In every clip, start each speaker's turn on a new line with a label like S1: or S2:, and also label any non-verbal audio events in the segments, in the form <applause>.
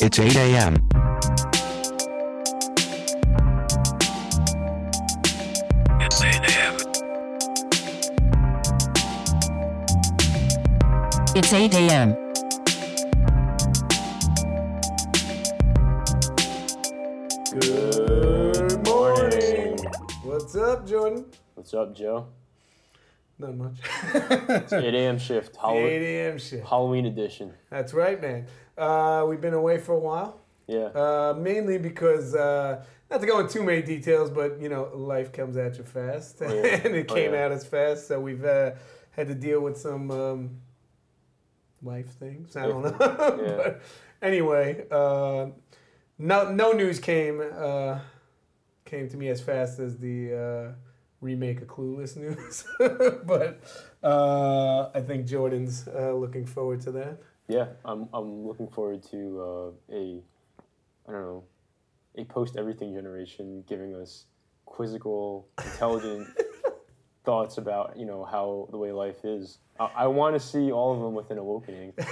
S1: It's 8 a.m.
S2: It's 8 a.m.
S3: It's 8 a.m.
S4: up, Jordan?
S5: What's up, Joe?
S4: Not much.
S5: It's 8 a.m. shift, <laughs> Hall-
S4: 8 a.m. shit.
S5: Halloween edition.
S4: That's right, man. Uh, we've been away for a while,
S5: Yeah.
S4: uh, mainly because uh, not to go into too many details, but you know, life comes at you fast,
S5: yeah. <laughs>
S4: and it
S5: Oh,
S4: came
S5: yeah.
S4: at us fast. So we've uh, had to deal with some um, life things. I don't know. <laughs>
S5: Yeah.
S4: but anyway, uh, no no news came uh, came to me as fast as the uh, remake of Clueless news. <laughs> but uh, I think Jordan's uh, looking forward to that.
S5: yeah, I'm, I'm looking forward to uh, a, I don't know, a post everything generation giving us quizzical, intelligent <laughs> thoughts about, you know, how the way life is. I, I want to see all of them with an awakening. <laughs>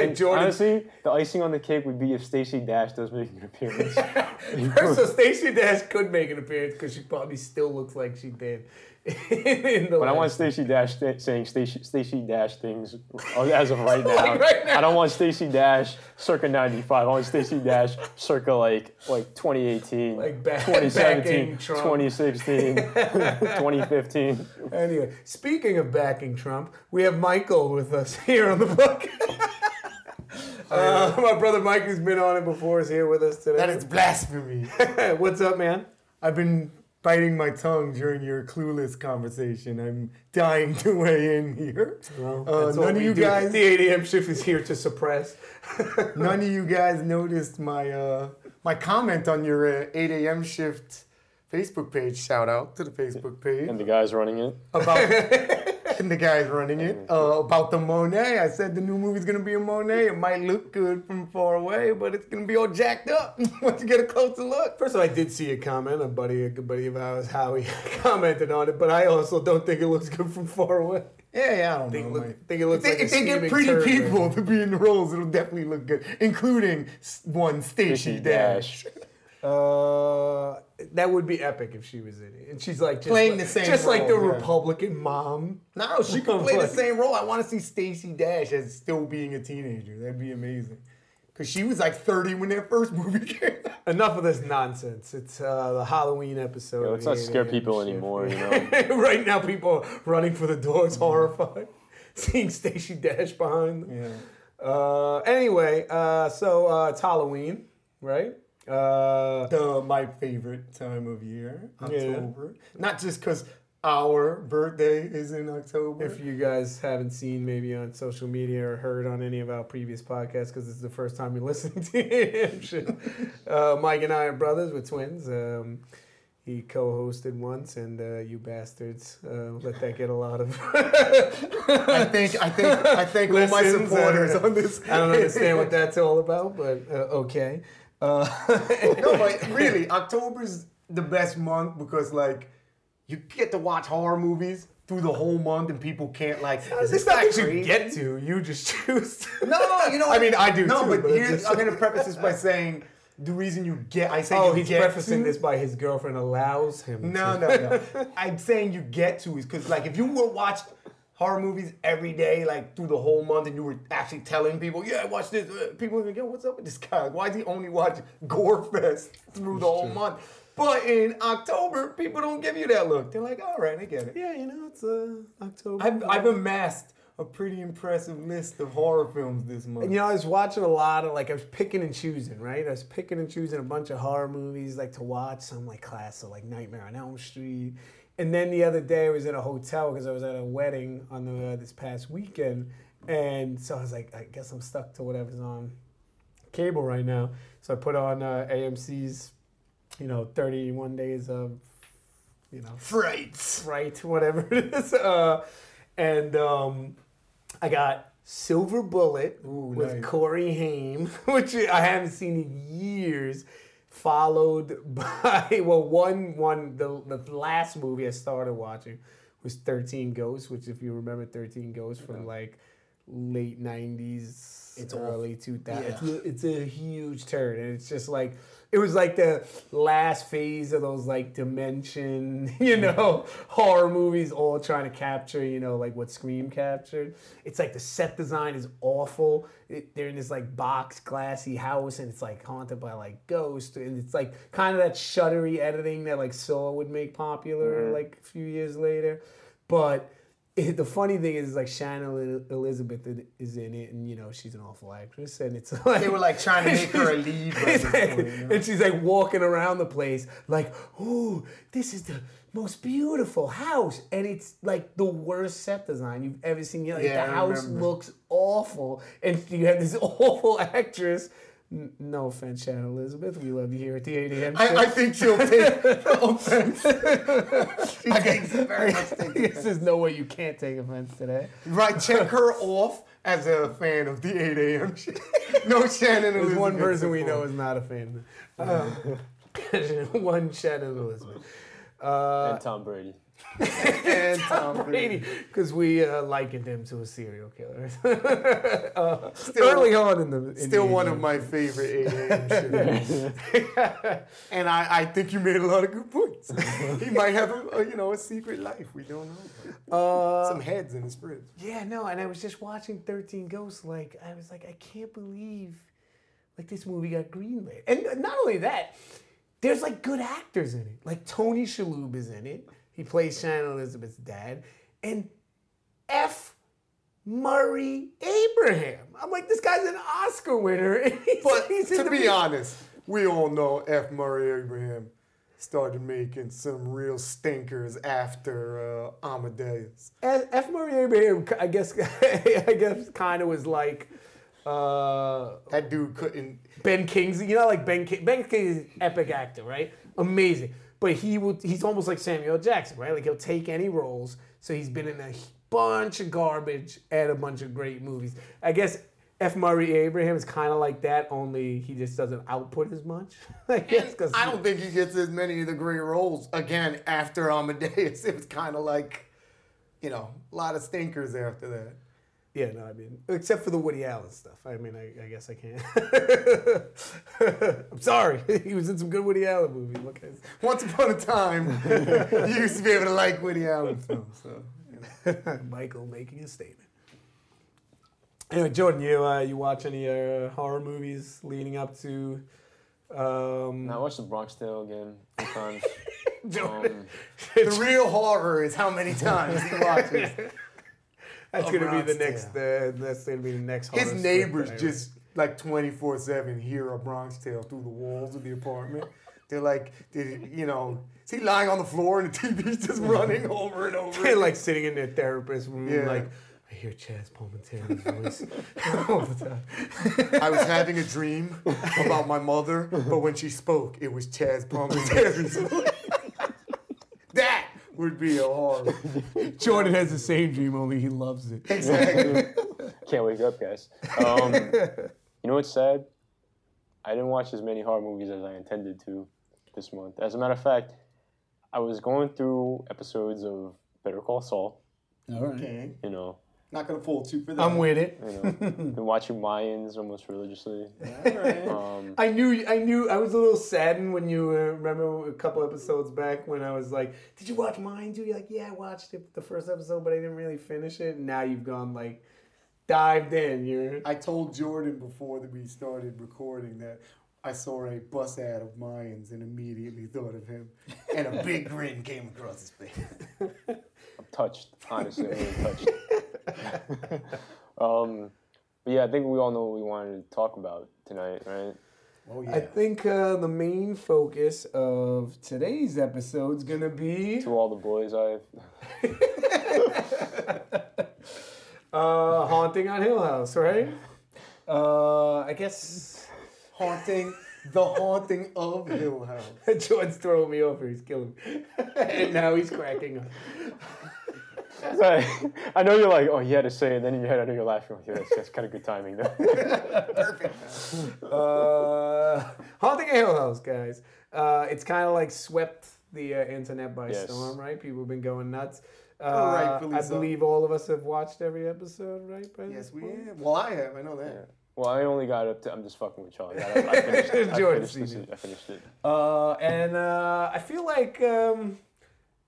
S5: And
S4: Jordan.
S5: honestly, the icing on the cake would be if Stacey Dash does make an appearance. <laughs>
S4: First, so Stacey Dash could make an appearance because she probably still looks like she did. <laughs> in the
S5: But I want
S4: last-
S5: Stacey Dash th- saying Stacey, Stacey Dash things as of right <laughs> now.
S4: Like right now.
S5: I don't want Stacey Dash circa '95. I want Stacey Dash circa like like 2018,
S4: Like back-
S5: 2017, 2016, <laughs> 2015.
S4: Anyway, speaking of backing Trump, we have Michael with us here on the book. uh, my brother Mike, who's been on it before, is here with us today.
S6: That is blasphemy.
S4: What's up, man?
S6: I've been biting my tongue during your clueless conversation. I'm dying to weigh in here.
S4: Well,
S6: Uh, none of you
S4: do.
S6: guys-
S4: The 8 a.m. shift is here to suppress. <laughs>
S6: None of you guys noticed my uh, my comment on your uh, 8 a.m. shift Facebook page. Shout out to the Facebook page
S5: And the guys running it.
S6: about <laughs> and <laughs> the guys running it uh, about the Monet. I said the new movie's gonna be a Monet. It might look good from far away, but it's gonna be all jacked up <laughs> once you get a closer look.
S4: First of all, I did see a comment, a buddy, a good buddy of ours, Howie, <laughs> commented on it, but I also don't think it looks good from far away.
S6: Yeah, yeah, I don't
S4: Think,
S6: know.
S4: look, think it looks
S6: if they,
S4: like
S6: if they get pretty
S4: turd,
S6: people
S4: right?
S6: to be in the roles, it'll definitely look good, including one Stacey Dash.
S5: Dash.
S4: Uh, that would be epic if she was in it, and she's like just
S6: Playing
S4: like,
S6: the same
S4: just like the
S6: yeah.
S4: Republican mom.
S6: No, she could <laughs> play the same role. I want to see Stacey Dash as still being a teenager. That'd be amazing. Cause she was like 30 when that first <laughs> movie came out.
S4: Enough of this nonsense. It's uh, the Halloween episode.
S5: Yeah, let's not
S4: the
S5: scare people
S4: a.m.
S5: anymore, you <laughs> know.
S4: right now, people are running for the doors, horrified, seeing Stacey Dash behind them.
S6: Yeah.
S4: Uh, anyway, uh, so uh, it's Halloween, right? Uh,
S6: The, my favorite time of year, October. Not just because our birthday is in October.
S4: If you guys haven't seen maybe on social media or heard on any of our previous podcasts, because this is the first time you're <laughs> listening to him. Uh, Mike and I are brothers. We're twins. Um, he co-hosted once, and uh, you bastards uh, let that get a lot of. <laughs>
S6: I think I think I think all my supporters on this.
S4: I don't understand what that's all about, but uh, okay. Uh, <laughs>
S6: no, but really, October's the best month because like you get to watch horror movies through the whole month, and people can't like. Is
S4: it's
S6: this
S4: not that you get to. You just <laughs> choose. To.
S6: No, no, you know.
S4: I mean, I do
S6: No,
S4: too,
S6: but,
S4: but
S6: here's, I'm gonna preface this by saying the reason you get. I say
S4: Oh, he's prefacing
S6: to,
S4: this by his girlfriend allows him.
S6: No,
S4: to.
S6: no, no. <laughs> I'm saying you get to is because like if you were watched horror movies every day, like through the whole month, and you were actually telling people, "Yeah, watch this," uh, people would go, "Yo, what's up with this guy? Why is he only watch Gore Fest through the whole month?" But in October, people don't give you that look. They're like, "All right, I get it."
S4: Yeah, you know, it's uh, October.
S6: I've, I've amassed a pretty impressive list of horror films this month.
S4: And you know, I was watching a lot of like I was picking and choosing, right? I was picking and choosing a bunch of horror movies like to watch, some like classic like Nightmare on Elm Street. And then the other day I was at a hotel because I was at a wedding on the uh, this past weekend, and so I was like, I guess I'm stuck to whatever's on cable right now. So I put on uh, AMC's, you know, 31 days of, you know,
S6: Frights.
S4: right, whatever it is. <laughs> Uh, and um, I got Silver Bullet
S6: Ooh,
S4: with
S6: nice.
S4: Corey Haim, <laughs> which I haven't seen in years. Followed <laughs> by well, one one the the last movie I started watching was Thirteen Ghosts, which if you remember Thirteen Ghosts from like late nineties,
S6: It's
S4: early two thousand.
S6: Yeah.
S4: It's, a, it's a huge turn, and it's just like it was like the last phase of those like dimension, <laughs> you mm-hmm. know, horror movies, all trying to capture, you know, like what Scream captured. It's like the set design is awful. It, they're in this like box glassy house, and it's like haunted by like ghosts, and it's like kind of that shuddery editing that like Saw would make popular mm-hmm. like a few years later, but it, <laughs> the funny thing is, like Shannon Elizabeth is in it, and you know she's an awful actress, and it's like
S6: They were like trying to make her a <laughs> lead. this point, you <laughs> know?
S4: and she's like walking around the place, like, "Ooh, this is the most beautiful house," and it's like the worst set design you've ever seen. You're like,
S6: Yeah,
S4: the
S6: I
S4: house
S6: remember.
S4: looks awful, and you have this awful actress. N- No offense, Shannon Elizabeth. We love you here at the 8 a.m. show.
S6: I, I think she'll take <laughs> offense. <laughs> she takes it very much. takes
S4: this is no way you can't take offense today.
S6: Right, check her <laughs> off as a fan of the 8 a.m. shit. No Shannon
S4: There's one person we know is not a fan. Uh, one Shannon Elizabeth. Uh,
S5: and Tom Brady.
S6: And <laughs> Tom
S4: Brady,
S6: Brady.
S4: because we uh, likened him to a serial killer. <laughs> uh, early on in the in
S6: Still
S4: the
S6: one of my favorite 8 a.m. shows. <laughs> and I, I think you made a lot of good points. he might have a, a, you know a secret life. We don't know.
S4: Uh,
S6: Some heads in his fridge.
S4: yeah, no, and I was just watching Thirteen Ghosts. Like, I was like, I can't believe, like this movie got greenlit. And not only that, there's like good actors in it. Like Tony Shalhoub is in it. He plays Shannon Elizabeth's dad, and F. Murray Abraham. I'm like, this guy's an Oscar winner. <laughs> he's-
S6: But
S4: he's
S6: to be honest, we all know F. Murray Abraham started making some real stinkers after uh, Amadeus.
S4: F. F. Murray Abraham, I guess, <laughs> I guess, kind of was like uh,
S6: That dude couldn't.
S4: Ben Kingsley. You know, like Ben King, Ben Kingsley's an epic actor, right? Amazing. But he would, he's almost like Samuel Jackson, right? Like he'll take any roles. So he's been in a bunch of garbage and a bunch of great movies. I guess F. Murray Abraham is kind of like that, only he just doesn't output as much. <laughs> I guess because
S6: I don't think he gets as many of the great roles again after Amadeus. <laughs> It was kind of like, you know, a lot of stinkers after that.
S4: Yeah, no, I mean, except for the Woody Allen stuff. I mean, I, I guess I can't. <laughs> I'm sorry. <laughs> He was in some good Woody Allen movies. What can I say?
S6: Once upon a time, <laughs> you used to be able to like Woody Allen films. So, you know.
S4: Michael making a statement. Anyway, Jordan, you uh, you watch any uh, horror movies leading up to? Um,
S5: Now I watched The Bronx Tale again sometimes.
S4: Jordan,
S5: um,
S6: The real horror is how many times he watches.
S4: That's gonna be the next. Uh, that's gonna be the next.
S6: His neighbors just like 24 7 hear a Bronx tale through the walls of the apartment. They're like, did you know, is he lying on the floor and the TV's just running <laughs> over and over?
S4: They're like sitting in their therapist room,
S6: Yeah.
S4: like I hear Chaz Palminteri's voice <laughs> all the time.
S6: I was having a dream about my mother, but when she spoke, it was Chaz Palminteri's voice. That would be a horror. <laughs>
S4: Jordan has the same dream, only he loves it.
S6: Exactly. <laughs>
S5: can't wake up, guys. Um, you know what's sad? I didn't watch as many horror movies as I intended to this month. As a matter of fact, I was going through episodes of Better Call Saul.
S4: All right.
S6: Okay.
S5: You know,
S6: Not going to fault you for that.
S4: I'm with it.
S5: you know, been watching Mayans almost religiously.
S6: Alright.
S5: Um,
S4: I knew, I knew, I was a little saddened when you uh, remember a couple episodes back when I was like, "Did you watch mine too?" You're like, "Yeah, I watched it, the first episode, but I didn't really finish it." And now you've gone like dived in. You're
S6: I told Jordan before that we started recording that I saw a bus ad of Mayans and immediately thought of him. And a big grin came across his face. <laughs>
S5: I'm touched, honestly, I'm really touched. <laughs> <laughs> um, but yeah, I think we all know what we wanted to talk about tonight, right?
S6: Oh, yeah.
S4: I think uh, the main focus of today's episode is gonna be
S5: To all the boys I've <laughs> <laughs>
S4: uh, haunting on Hill House, right? Uh, I guess
S6: Haunting, the haunting of Hill House.
S4: Jordan's throwing me over. He's killing me, and now he's cracking up. <laughs>
S5: Sorry. I know you're like, oh, he had to say it. Then in your head, I know you're laughing. Like, yeah, that's, that's kind of good timing, though. <laughs> <laughs>
S4: Uh, Haunting a Hill House, guys. Uh, it's kind of like swept the uh, internet by
S5: Yes.
S4: storm, right? People have been going nuts. Uh,
S6: Oh, rightfully
S4: I
S6: so.
S4: believe all of us have watched every episode, right? By
S6: Yes, we
S4: point?
S6: have. Well, I have. I know that.
S5: well, I only got up to. I'm just fucking with Charlie. I, I finished, it. I finished, this, I finished it.
S4: Uh, and uh, I feel like um,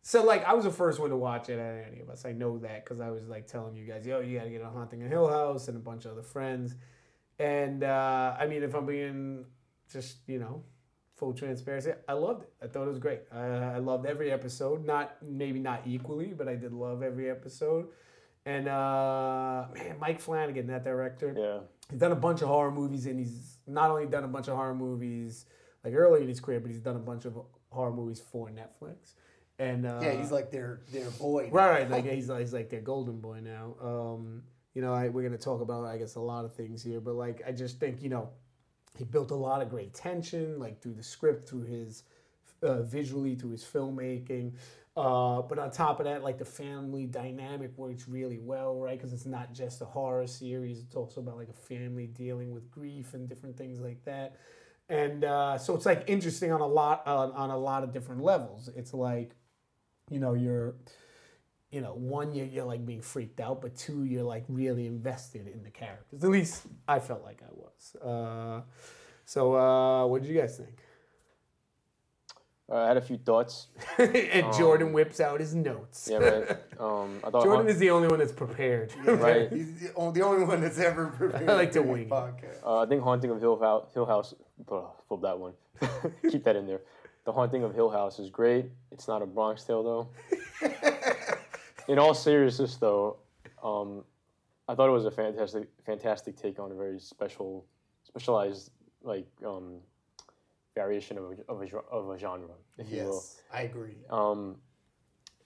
S4: so like I was the first one to watch it at any of us. I know that because I was like telling you guys, yo, you gotta get on Haunting a Hill House and a bunch of other friends. And uh, I mean, if I'm being just you know full transparency, I loved it. I thought it was great. I, I loved every episode. Not maybe not equally, but I did love every episode. And uh, man, Mike Flanagan, that director,
S5: Yeah.
S4: he's done a bunch of horror movies and he's not only done a bunch of horror movies like early in his career but he's done a bunch of horror movies for netflix and uh,
S6: Yeah, he's like their their boy.
S4: right right like he's like, he's like their golden boy now. Um you know I, we're gonna talk about i guess a lot of things here but like i just think you know he built a lot of great tension like through the script through his uh, visually through his filmmaking. Uh, but on top of that like the family dynamic works really well right? Because it's not just a horror series. It's also about like a family dealing with grief and different things like that. And uh, so it's like interesting on a lot on, on a lot of different levels. It's like you know you're you know one you're, you're like being freaked out but two you're like really invested in the characters at least i felt like i was uh, so uh, what did you guys think
S5: Uh, I had a few thoughts. <laughs>
S4: and jordan whips out his notes
S5: Yeah, right. Um, I thought.
S4: jordan
S5: Haunt-
S4: is the only one that's prepared
S5: Right.
S6: He's the only, one that's ever prepared <laughs>
S4: I like to wing it.
S6: podcast.
S5: Uh, I think Haunting of Hill House, Hill House, flip that one. <laughs> Keep that in there. The Haunting of Hill House is great. It's not a Bronx Tale though. <laughs> in all seriousness, though, um, I thought it was a fantastic, fantastic take on a very special, specialized like um, variation of a, of a, of a genre, if you will.
S6: Yes, I agree.
S5: Um,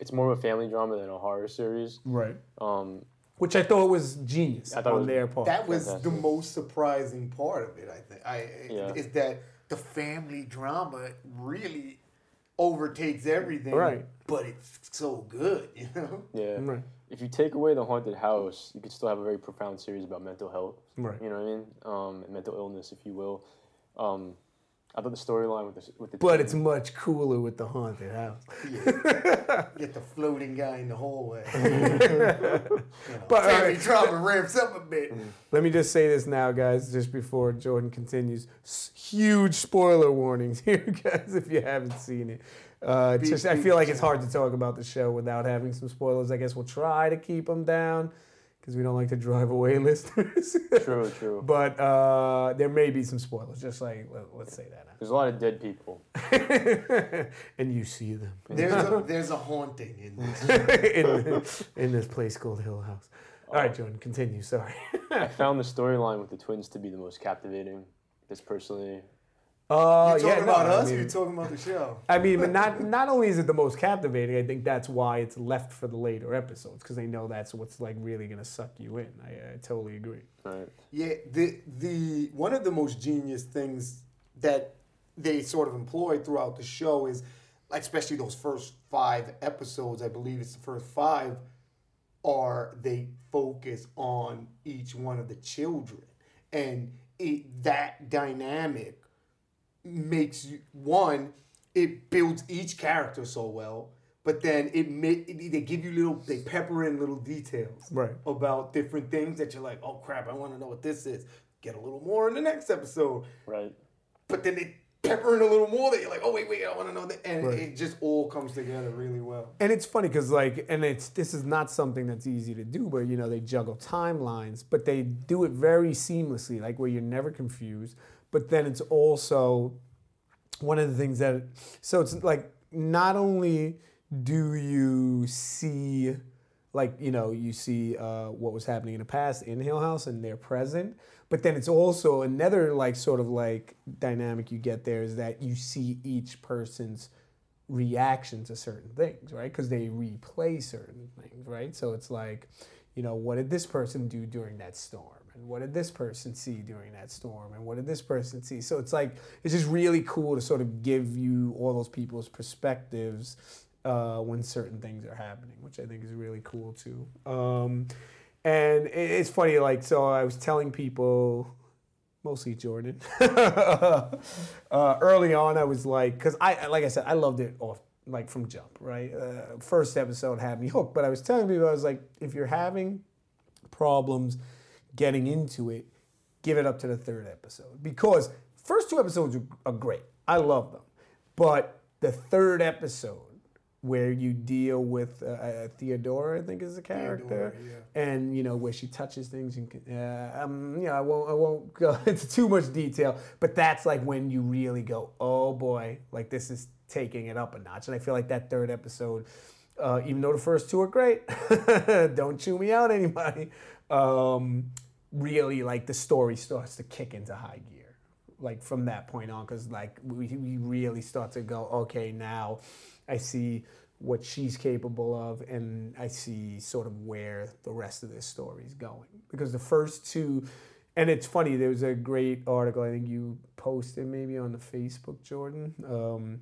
S5: it's more of a family drama than a horror series.
S4: right
S5: Um,
S4: which i thought was genius
S5: I thought
S4: on
S5: was-
S4: their part
S6: That was
S5: Fantastic.
S6: the most surprising part of it. I think. I
S5: Yeah.
S6: is that the family drama really overtakes everything.
S4: Right.
S6: But it's so good, <laughs> you know.
S5: yeah.
S4: right
S5: if you take away the haunted house, you could still have a very profound series about mental health.
S4: Right.
S5: You know what I mean? Um, mental illness, if you will. Um, I thought the storyline with the with the
S4: but
S5: twins-
S4: it's much cooler with the haunted house <laughs>
S6: Get the floating guy in the hallway. you <laughs> know, <laughs>
S4: But, all right.
S6: drama ramps up a bit.
S4: Let me just say this now, guys, just before Jordan continues. S- huge spoiler warnings here, guys, if you haven't seen it. Uh, it's
S6: Beep,
S4: just I feel like it's hard to talk about the show without having some spoilers. I guess we'll try to keep them down because we don't like to drive away <laughs> listeners.
S5: true, true.
S4: but uh, there may be some spoilers. Just like let, let's say that.
S5: There's a lot of dead people. <laughs>
S4: and you see them <laughs>
S6: There's a there's a haunting in this.
S4: in, in this place called Hill House. All right, Jordan, continue. Sorry.
S5: I found the storyline with the twins to be the most captivating. Just personally,
S4: Uh,
S6: You talking
S4: yeah, no,
S6: about
S4: I
S6: us? or
S4: mean-
S6: you talking about the show?
S4: I mean, but not not only is it the most captivating, I think that's why it's left for the later episodes because they know that's what's like really gonna suck you in. I, I totally agree.
S5: right?
S6: Yeah, the the one of the most genius things that they sort of employ throughout the show is, like, especially those first five episodes. I believe it's the first five, are they focus on each one of the children, and it, that dynamic makes you one. It builds each character so well, but then it, ma- it they give you little they pepper in little details
S4: Right.
S6: about different things that you're like, oh crap, I want to know what this is. Get a little more in the next episode,
S5: Right.
S6: but then they pepper in a little more that you're like, oh wait, wait, I want to know that, and
S4: Right.
S6: it just all comes together really well.
S4: And it's funny because like, and it's this is not something that's easy to do, but you know they juggle timelines, but they do it very seamlessly, like where you're never confused. But then it's also one of the things that so it's like not only do you see like you know you see uh, what was happening in the past in Hill House and their present, but then it's also another like sort of like dynamic you get there is that you see each person's reaction to certain things, right? Because they replay certain things, right? So it's like, you know, what did this person do during that storm? What did this person see during that storm? And what did this person see? So it's like, it's just really cool to sort of give you all those people's perspectives uh, when certain things are happening, which I think is really cool too. Um, and it's funny, like so I was telling people, mostly Jordan, <laughs> uh, early on I was like, because I like I said I loved it off like from jump, right? Uh, first episode had me hooked, but I was telling people I was like, if you're having problems getting into it, give it up to the third episode because first two episodes are, are great. I love them, but the third episode where you deal with uh, uh, Theodora, I think is the character,
S6: Theodora,
S4: and you know where she touches things. And uh, um, you know, I won't, I won't <laughs> go into too much detail, but that's like when you really go, oh boy, like this is taking it up a notch. And I feel like that third episode, uh, even though the first two are great, <laughs> don't chew me out, anybody. Um, really, like the story starts to kick into high gear like from that point on because like we, we really start to go okay now i see what she's capable of and i see sort of where the rest of this story is going because the first two and it's funny there was a great article i think you posted maybe on the facebook jordan um,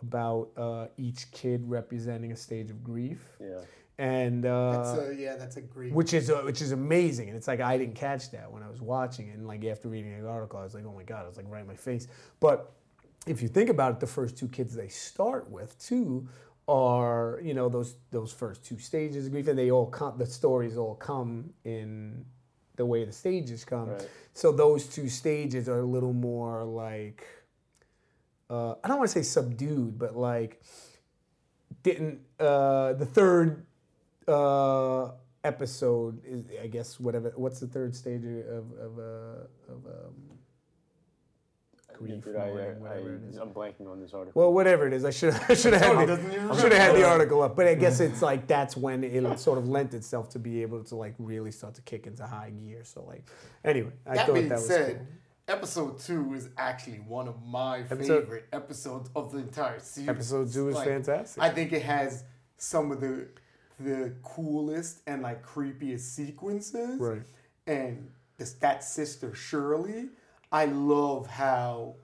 S4: about uh, each kid representing a stage of grief
S5: Yeah.
S4: And uh,
S6: That's a, yeah, that's a great.
S4: which is uh, which is amazing. And it's like I didn't catch that when I was watching it. And like after reading the article, I was like, oh my god, it was like right in my face. But if you think about it, the first two kids they start with too are you know those those first two stages of grief, and they all come. The stories all come in the way the stages come.
S5: Right.
S4: So those two stages are a little more like uh, I don't want to say subdued, but like didn't uh, the third uh, episode is I guess whatever what's the third stage of of uh, of um, grief
S5: Did
S4: or
S5: I,
S4: whatever,
S5: I,
S4: whatever it is.
S5: I'm blanking on this article.
S4: Well, whatever it is, I should <laughs> I should have had the,
S6: doesn't even
S4: I should have had the article up, but I guess <laughs> it's like that's when it sort of lent itself to be able to like really start to kick into high gear. So like, anyway, I
S6: that
S4: thought
S6: being
S4: that was
S6: said,
S4: cool.
S6: episode two is actually one of my
S4: Episode-
S6: favorite episodes of the entire series.
S4: Episode two is
S6: Like,
S4: fantastic.
S6: I think it has some of the the coolest and like creepiest sequences.
S4: Right.
S6: And this that sister Shirley, I love how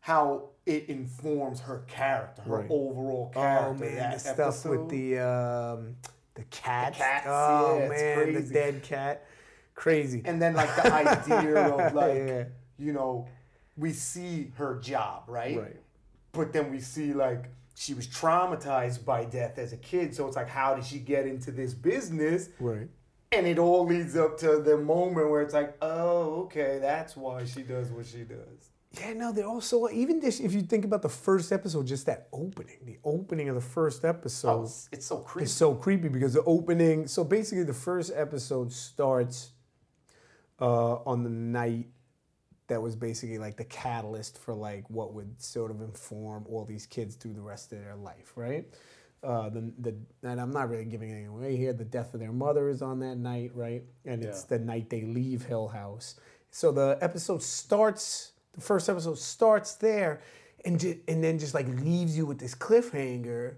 S6: how it informs her character, her
S4: Right.
S6: overall character.
S4: Oh man, the stuff
S6: episode.
S4: with the um, the cat.
S6: cats,
S4: oh
S6: yeah,
S4: man, the dead cat. Crazy.
S6: and then like the idea of <laughs> like
S4: Yeah.
S6: you know we see her job right
S4: Right.
S6: but then we see like she was traumatized by death as a kid so it's like how did she get into this business
S4: Right.
S6: and it all leads up to the moment where it's like oh okay that's why she does what she does
S4: Yeah, no, they're also even this. If you think about the first episode, just that opening, the opening of the first episode.
S6: oh, it's, it's so creepy
S4: It's so creepy because the opening. So basically, the first episode starts uh, on the night that was basically like the catalyst for like what would sort of inform all these kids through the rest of their life, right? Uh, the, the and I'm not really giving anything away here. The death of their mother is on that night, right? And it's
S5: Yeah.
S4: the night they leave Hill House. So the episode starts. The first episode starts there, and ju- and then just like leaves you with this cliffhanger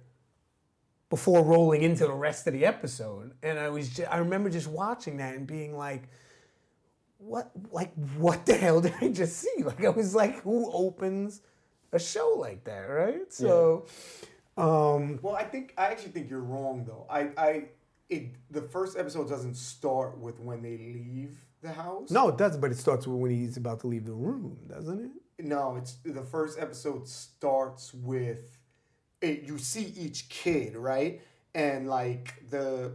S4: before rolling into the rest of the episode. And I was just, I remember just watching that and being like, what like what the hell did I just see? <laughs> Like I was like, who opens a show like that, right? So um
S6: well i think i actually think you're wrong though i i it the first episode doesn't start with when they leave the house
S4: no, it does, but it starts with when he's about to leave the room, doesn't it?
S6: No, it's the first episode starts with it, you see each kid, right? And like the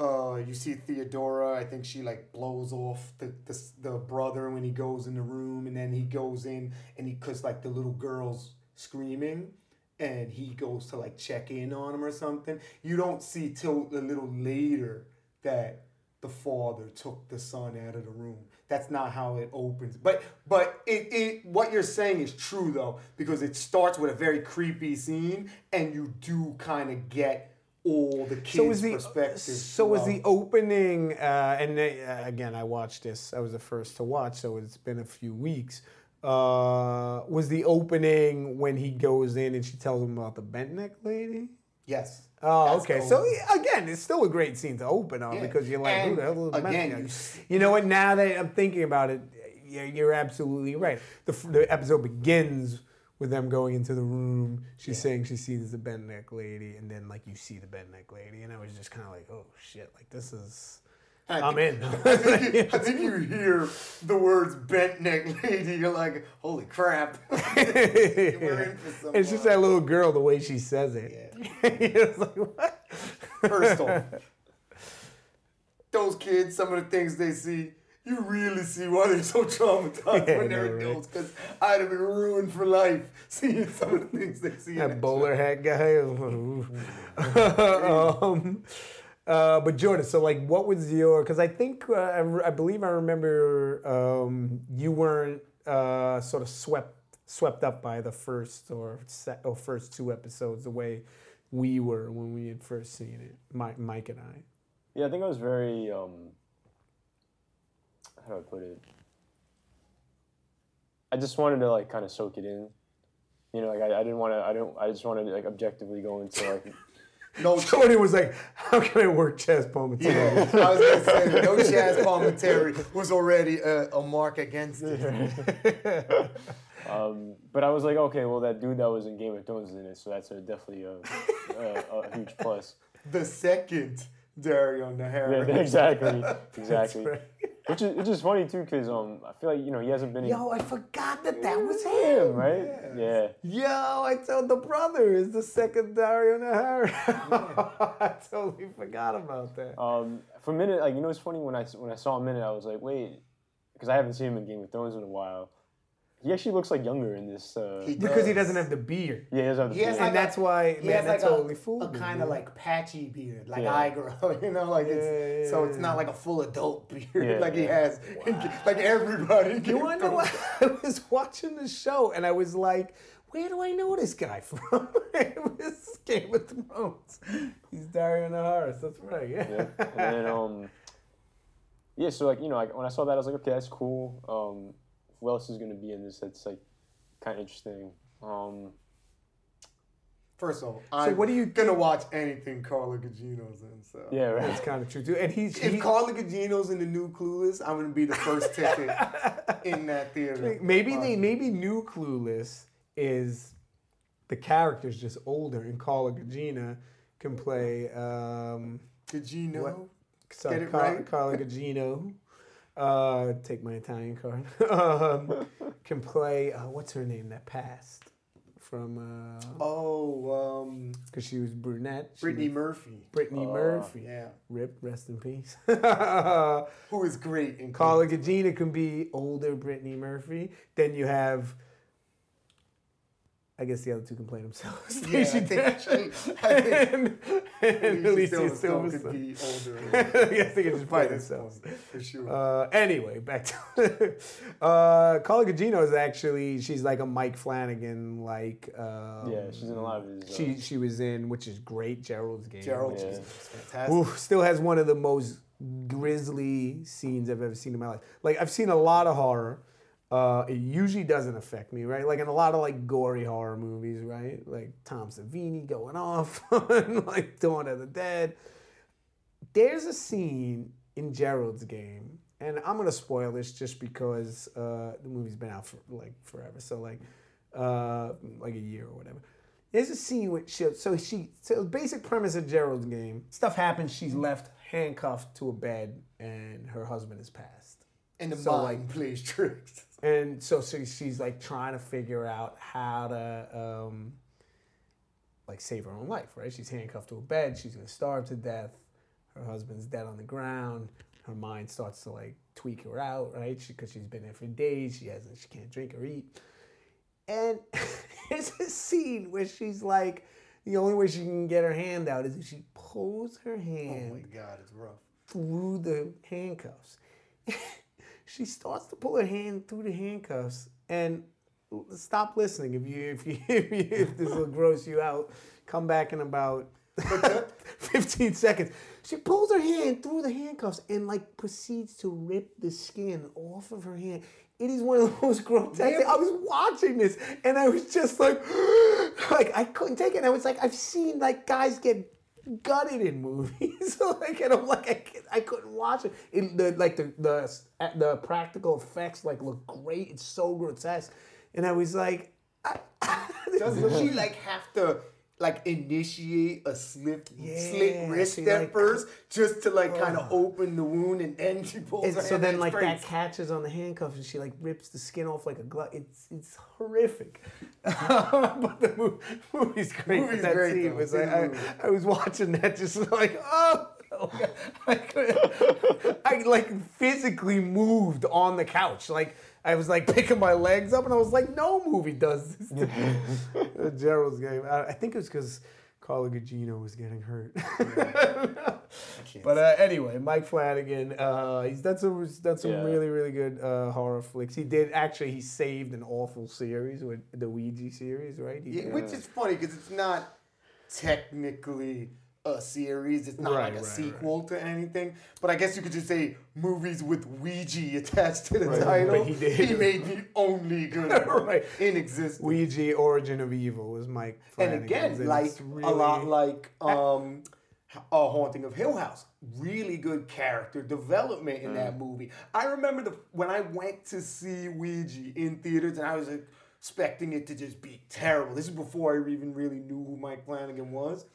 S6: uh you see Theodora, I think she like blows off the, the the brother when he goes in the room and then he goes in and he cuz like the little girl's screaming and he goes to like check in on him or something. You don't see till a little later that the father took the son out of the room. That's not how it opens. But but it, it what you're saying is true though because it starts with a very creepy scene and you do kind of get all the kids'
S4: So was the
S6: perspectives.
S4: so was the opening, uh, and uh, again, I watched this. I was the first to watch, so it's been a few weeks. Uh, was the opening when he goes in and she tells him about the bent neck lady?
S6: yes.
S4: Oh,
S6: That's
S4: okay. So again, it's still a great scene to open on
S6: Yeah.
S4: because you're like, who the hell is
S6: again, you
S4: You, know what? Now that I'm thinking about it, you're, you're absolutely right. The, the episode begins with them going into the room. She's saying she sees the bent neck lady, and then like you see the bent neck lady, and I was just kind of like, oh shit, like this is.
S6: I
S4: I'm
S6: think-
S4: in.
S6: I think, you, I think you hear the words bent neck lady, you're like, holy crap. <laughs> We're in for some,
S4: It's just that little girl, the way she says it. Yeah. <laughs> it's like what?
S6: First off, <laughs> those kids, some of the things they see, you really see why they're so traumatized
S4: Yeah,
S6: when they're
S4: know, right?
S6: adults. Because I'd have been ruined for life <laughs> seeing some of the things they see. in
S4: that
S6: that
S4: bowler hat guy. <laughs> um, uh, but Jordan, so like, what was your? Because I think uh, I, re- I believe I remember um, you weren't uh, sort of swept swept up by the first or se- or first two episodes the way we were when we had first seen it. Mike, Mike and I.
S5: Yeah, I think I was very um how do I put it? I just wanted to like kind of soak it in. You know, like I, I didn't want to. I don't. I just wanted to like objectively go into like. <laughs>
S6: No,
S4: Jordan was like, "How can I work Chaz Palminteri?"
S6: yeah, <laughs> I was gonna say no Chaz Palminteri was already a, a mark against it. <laughs>
S5: Um, but I was like, okay, well, that dude that was in Game of Thrones is in it, so that's a, definitely a, a, a huge plus.
S6: The second Dario Nahara.
S5: Yeah, exactly, exactly.
S4: right.
S5: Which is which is funny too, cause um, I feel like you know he hasn't been in
S4: Yo, I forgot that that was
S5: him,
S4: him.
S5: right? Yeah.
S4: Yo, I told the brother is the second Dario Nahara. <laughs> I totally forgot about that.
S5: Um, for a minute, like you know, it's funny when I when I saw him in it, I was like, wait, because I haven't seen him in Game of Thrones in a while. He actually looks like younger in this. Uh,
S6: He
S4: Because he
S6: does.
S4: doesn't have the beard.
S5: yeah, he doesn't have the
S6: He has
S5: beard.
S6: like
S4: and that's why,
S6: He
S4: man,
S6: has
S4: that
S6: like
S4: totally
S6: a,
S4: fooled
S6: a
S4: me.
S6: kind
S4: man.
S6: of like patchy beard, like
S5: Yeah.
S6: I grow. <laughs> You know, like it's
S4: Yeah,
S6: so it's not like a full adult beard
S5: Yeah, <laughs>
S6: like he
S5: yeah.
S6: has, <laughs> like everybody.
S4: You
S6: Game
S4: want to
S6: of
S4: know what? I was watching the show and I was like, where do I know this guy from? it was Game of Thrones. He's Dario Naharis. That's right. Yeah.
S5: yeah. And then um, yeah. So like you know, like when I saw that, I was like, okay, that's cool. Um, who else is gonna be in this? That's like kind of interesting. Um,
S6: First of all, I'm
S4: what are you
S6: gonna watch anything Carla Gugino's in. So
S5: yeah, right.
S4: That's kind of true too. And he's
S6: If
S4: he,
S6: Carla Gugino's in the new Clueless, I'm gonna be the first ticket in that theater. <laughs>
S4: maybe they maybe new Clueless is the character's just older and Carla Gugino can play um
S6: Gugino.
S4: What? sorry,
S6: Get it
S4: Car-
S6: right?
S4: Carla Gugino. Uh, take my Italian card. <laughs> um, <laughs> can play uh, what's her name that passed from uh
S6: Oh, um,
S4: because she was brunette. She
S6: Brittany
S4: was-
S6: Murphy.
S4: Brittany
S5: Oh,
S4: Murphy.
S6: Yeah,
S4: Rip, rest in peace. <laughs>
S6: who is great in
S4: Carla Gugino can be older Brittany Murphy. Then you have, I guess the other two can play themselves.
S6: Yeah, <laughs> I
S4: Stacey
S6: think
S4: Dash <laughs>
S6: she- I think
S4: and, and
S6: Alicia
S4: Alicia
S6: Silverstone could be older. <laughs>
S4: I guess they can just play themselves.
S6: point, for sure.
S4: Uh, anyway, back to uh, Carla Gugino is actually she's like a Mike Flanagan like. Um,
S5: Yeah, she's in a lot of his. Uh,
S4: She she was in which is great Gerald's game.
S6: Gerald
S5: Yeah.
S6: is fantastic.
S4: Ooh, still has one of the most grisly scenes I've ever seen in my life. Like I've seen a lot of horror. Uh, it usually doesn't affect me, right? Like in a lot of like gory horror movies, right? Like Tom Savini going off <laughs> on like Dawn of the Dead. There's a scene in Gerald's game, and I'm gonna spoil this just because uh, the movie's been out for like forever. So like, uh, like a year or whatever. There's a scene with she, so she so basic premise of Gerald's game. Stuff happens. She's left handcuffed to a bed, and her husband has passed.
S6: and the
S4: so,
S6: mind
S4: like-
S6: plays tricks.
S4: And so, so she's like trying to figure out how to um, like save her own life, right? She's handcuffed to a bed. She's gonna starve to death. Her husband's dead on the ground. Her mind starts to like tweak her out, right? Because she's been there for days. She hasn't. She can't drink or eat. And <laughs> there's a scene where she's like, the only way she can get her hand out is if she pulls her hand.
S6: Oh my god, it's rough.
S4: through the handcuffs. <laughs> she starts to pull her hand through the handcuffs and stop listening if you if you <laughs> if, this will gross you out. Come back in about <laughs> 15 seconds. She pulls her hand through the handcuffs and like proceeds to rip the skin off of her hand. It is one of the most grotesque. things. I was watching this and I was just like, <gasps> like I couldn't take it. And I was like, I've seen like guys get gutted in movies. like, and I'm like, I, I couldn't watch it. the, like the, the the practical effects like look great. It's so grotesque, and I was like, <laughs> I,
S6: Doesn't she like have to like initiate a slip
S4: Yeah,
S6: slit wrist at
S4: like-
S6: first just to like oh. kind of open the wound and then she pulls
S4: And
S6: her
S4: so then like that catches on the handcuff and she like rips the skin off like a glove. It's it's horrific. <laughs> but the movie, movie's great.
S6: Movie's
S4: that
S6: great,
S4: scene
S6: though.
S4: was like, I. I was watching that just like oh. I, I like physically moved on the couch. Like I was like <laughs> picking my legs up, and I was like, "No movie does this." To me. <laughs> Gerald's game. I, I think it was because Carla Gugino was getting hurt. <laughs> But uh, anyway, Mike Flanagan, uh, he's done some he's done some
S5: Yeah.
S4: really really good uh, horror flicks. He did actually he saved an awful series with the Ouija series, right? He
S6: Yeah,
S4: did-
S6: which is funny because it's not technically a series. It's not
S4: Right,
S6: like a
S4: right,
S6: sequel to anything. But I guess you could just say movies with Ouija <laughs> attached to the
S4: Right,
S6: title.
S4: but he did.
S6: made the only good <laughs>
S4: Right.
S6: in existence.
S4: Ouija Origin of Evil was Mike
S6: and
S4: Flanagan's.
S6: again, like
S4: it's
S6: a lot like um, a Haunting of Hill House. Really good character development in
S4: Mm.
S6: that movie. I remember the when I went to see Ouija in theaters, and I was expecting it to just be terrible. This is before I even really knew who Mike Flanagan was,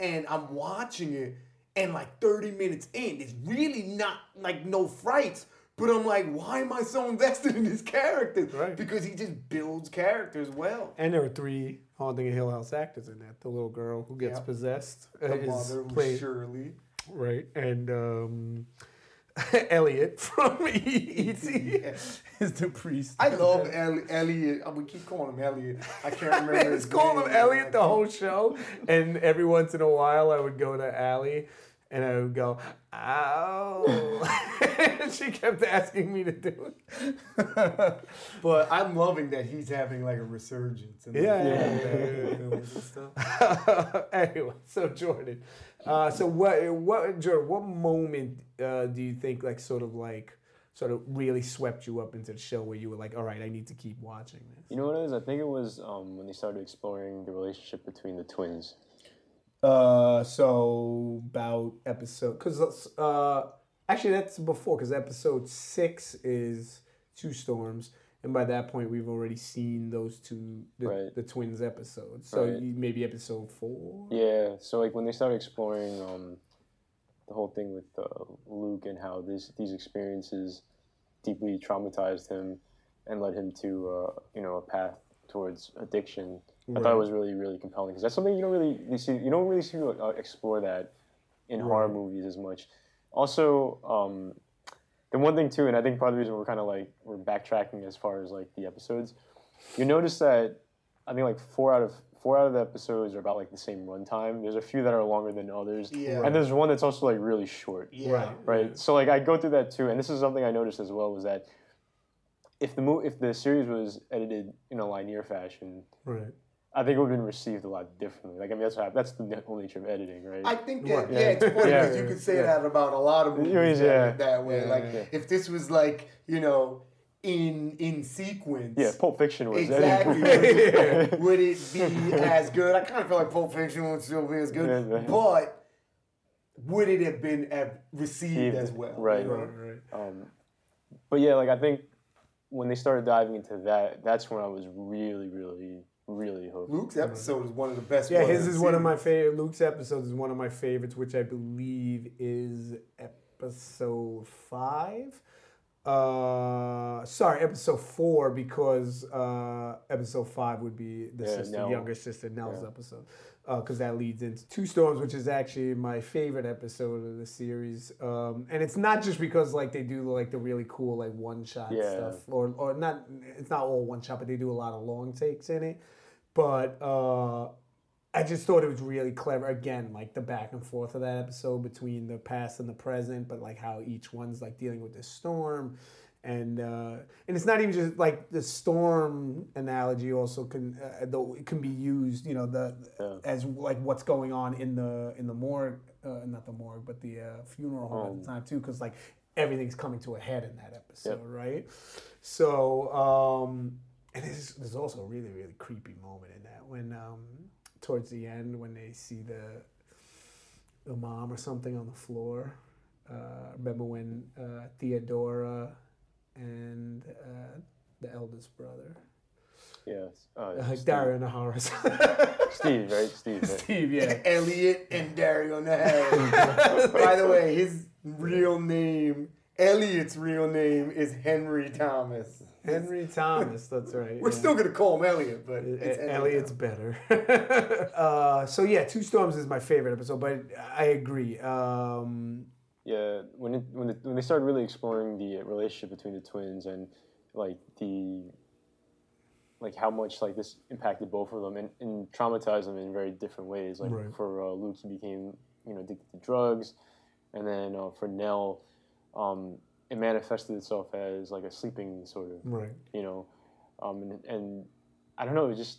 S6: and I'm watching it, and like 30 minutes in, it's really not like no frights. But I'm like, why am I so invested in this character?
S4: Right.
S6: Because he just builds characters well.
S4: and there were three Haunting of Hill House actors in that. The little girl who gets
S6: Yeah.
S4: possessed uh,
S6: The
S4: is
S6: mother,
S4: played
S6: Shirley.
S4: right, and um, <laughs> Elliott from <laughs> E.T. is the priest.
S6: I love Eli- Elliott. uh, We keep calling him Elliott. I can't remember.
S4: I was calling him Elliott the whole show, and every once in a while I would go to Allie, and I would go, "Ow!" and <laughs> she kept asking me to do it.
S6: But I'm loving that he's having like a resurgence. In the-
S4: Yeah, yeah, yeah,
S6: the films and
S4: anyway, so Jordan, uh, so what, what, Jordan, what moment uh, do you think, like, sort of like, sort of really swept you up into the show where you were like, all right, I need to keep watching this?
S5: You know what it is? I think it was um, when they started exploring the relationship between the twins.
S4: Uh, so about episode, because uh, actually that's before, because episode six is Two Storms, and by that point we've already seen those two, the,
S5: Right.
S4: the twins episodes. So
S5: Right.
S4: maybe episode four.
S5: Yeah, so like when they start exploring um, the whole thing with uh, Luke and how this these experiences deeply traumatized him and led him to uh, you know a path towards addiction. I thought it was really really compelling because that's something you don't really you see you don't really see uh, explore that in horror movies as much. Also, um, the one thing too, and I think part of the reason we're kind of like we're backtracking as far as like the episodes, you notice that I think like four out of four out of the episodes are about like the same runtime. There's a few that are longer than others,
S6: Yeah.
S5: and there's one that's also like really short.
S6: Yeah.
S4: Right.
S5: Right. So like I go through that too, and this is something I noticed as well was that if the mo- if the series was edited in a linear fashion,
S4: Right.
S5: I think it would have been received a lot differently. Like I mean that's what hap- that's the whole nature of editing, right?
S6: I think that
S4: Right.
S6: yeah, it's funny
S5: Yeah.
S6: because you could say
S5: Yeah.
S6: that about a lot of movies
S5: Yeah.
S6: that, that way.
S4: Yeah.
S6: Like
S5: Yeah.
S6: if this was like you know in in sequence.
S5: yeah, Pulp Fiction was
S6: Exactly. <laughs>
S5: edited.
S6: would it be as good? I kind of feel like Pulp Fiction would still be as good,
S5: Yeah, yeah.
S6: but would it have been received as well?
S5: Right.
S6: you know?
S4: Right. Right.
S5: Um, but yeah, like I think when they started diving into that, that's when I was really, really, really hooked.
S6: Luke's episode is one of the best.
S4: Yeah,
S6: ones
S4: his is one of my favorite. Luke's episodes is one of my favorites, which I believe is episode five. Uh, sorry, episode four because uh, episode five would be the
S5: Yeah,
S4: sister,
S5: Nell.
S4: younger sister Nell's
S5: Yeah.
S4: episode, because that leads into Two Storms, which is actually my favorite episode of the series. Um, and it's not just because like they do like the really cool like one shot
S5: Yeah.
S4: stuff, or or not. It's not all one shot, but they do a lot of long takes in it. But uh, I just thought it was really clever. Again, like the back and forth of that episode between the past and the present, but like how each one's like dealing with this storm. And uh, and it's not even just like the storm analogy. Also, can uh, though it can be used, you know, the
S5: Yeah.
S4: as like what's going on in the in the morgue, uh, not the morgue, but the uh, funeral home at
S5: Um,
S4: the time too, because like everything's coming to a head in that episode,
S5: Yep.
S4: right? So, um, and there's, there's also a really, really creepy moment in that when, um, towards the end, when they see the the mom or something on the floor. Uh, remember when uh, Theodora and uh, the eldest brother
S5: Yes. Uh,
S4: Uh, Dario Naharis. <laughs>
S5: Steve, right? Steve. Right?
S4: Steve, yeah. <laughs>
S6: Elliott and Dario Naharis. <laughs> By the way, his real name, Elliott's real name is Henry Thomas.
S4: Henry Thomas, that's right.
S6: We're
S4: yeah.
S6: still gonna call him Elliott, but it's Henry
S4: Elliott's better. <laughs> uh, so yeah, Two Storms is my favorite episode, but I agree. Um,
S5: Yeah, when it, when it, when they started really exploring the relationship between the twins and like the like how much like this impacted both of them and, and traumatized them in very different ways. Like
S4: Right.
S5: for uh, Luke, he became you know addicted to drugs, and then uh, for Nell, um, it manifested itself as like a sleeping disorder.
S4: right.
S5: You know, um, and, and I don't know, it was just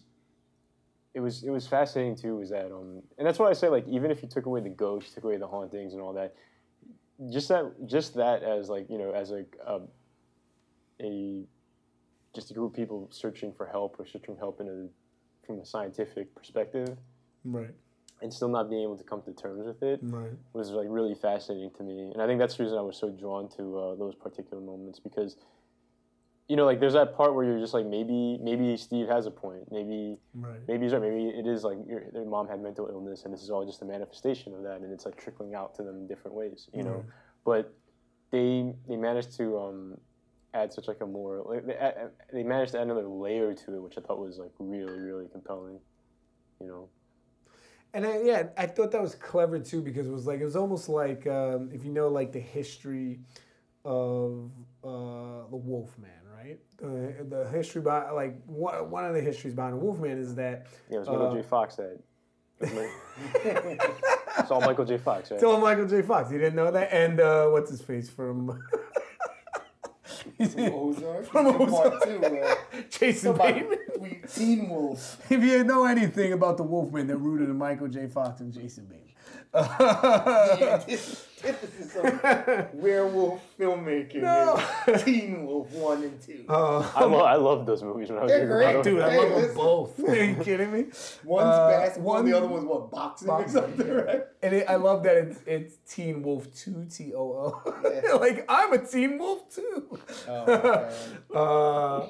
S5: it was it was fascinating too. Was that um, and that's why I say like even if you took away the ghosts, took away the hauntings and all that, just that just that as like you know as a a, a just a group of people searching for help or searching for help in a from a scientific perspective
S4: Right.
S5: And still not being able to come to terms with it
S4: Right.
S5: was like really fascinating to me. And i think that's the reason i was so drawn to uh, those particular moments because you know like there's that part where you're just like maybe maybe steve has a point. Maybe
S4: Right.
S5: maybe he's right. Maybe it is like your, their mom had mental illness and this is all just a manifestation of that and it's like trickling out to them in different ways you know? But they they managed to um add such like a more like they, add, they managed to add another layer to it which i thought was like really really compelling you know
S4: And I, yeah, I thought that was clever too because it was like it was almost like um, if you know like the history of uh, the Wolfman, right? The, the history behind like one, one of the histories behind the Wolfman is that
S5: yeah it was michael
S4: Uh,
S5: j fox that it's all <laughs> michael j fox right
S4: it's all Michael J. Fox. You didn't know that? And uh, what's his face from <laughs> <laughs>
S6: Ozark.
S4: From
S6: From
S4: Ozark.
S6: two. Uh,
S4: Jason Bateman?
S6: we Teen Wolf.
S4: If you know anything about the Wolfman, they're rooted in Michael J. Fox and Jason Bateman. <laughs>
S6: The antithesis of werewolf filmmaking.
S4: No.
S6: is Teen Wolf one and two.
S5: I, lo- I loved those movies when I was
S6: They're
S5: younger.
S6: great,
S5: I don't-
S4: Dude, I
S6: Hey,
S4: love them
S6: listen.
S4: both. <laughs> Are you kidding me?
S6: One's
S4: uh,
S6: basketball,
S4: one-
S6: the other one's what boxing,
S4: Boxing.
S6: or something, right?
S4: And it, I love that it's it's Teen Wolf Two T O O.
S6: Yeah. <laughs>
S4: Like I'm a Teen Wolf too.
S6: Oh, my God. <laughs>
S4: Uh,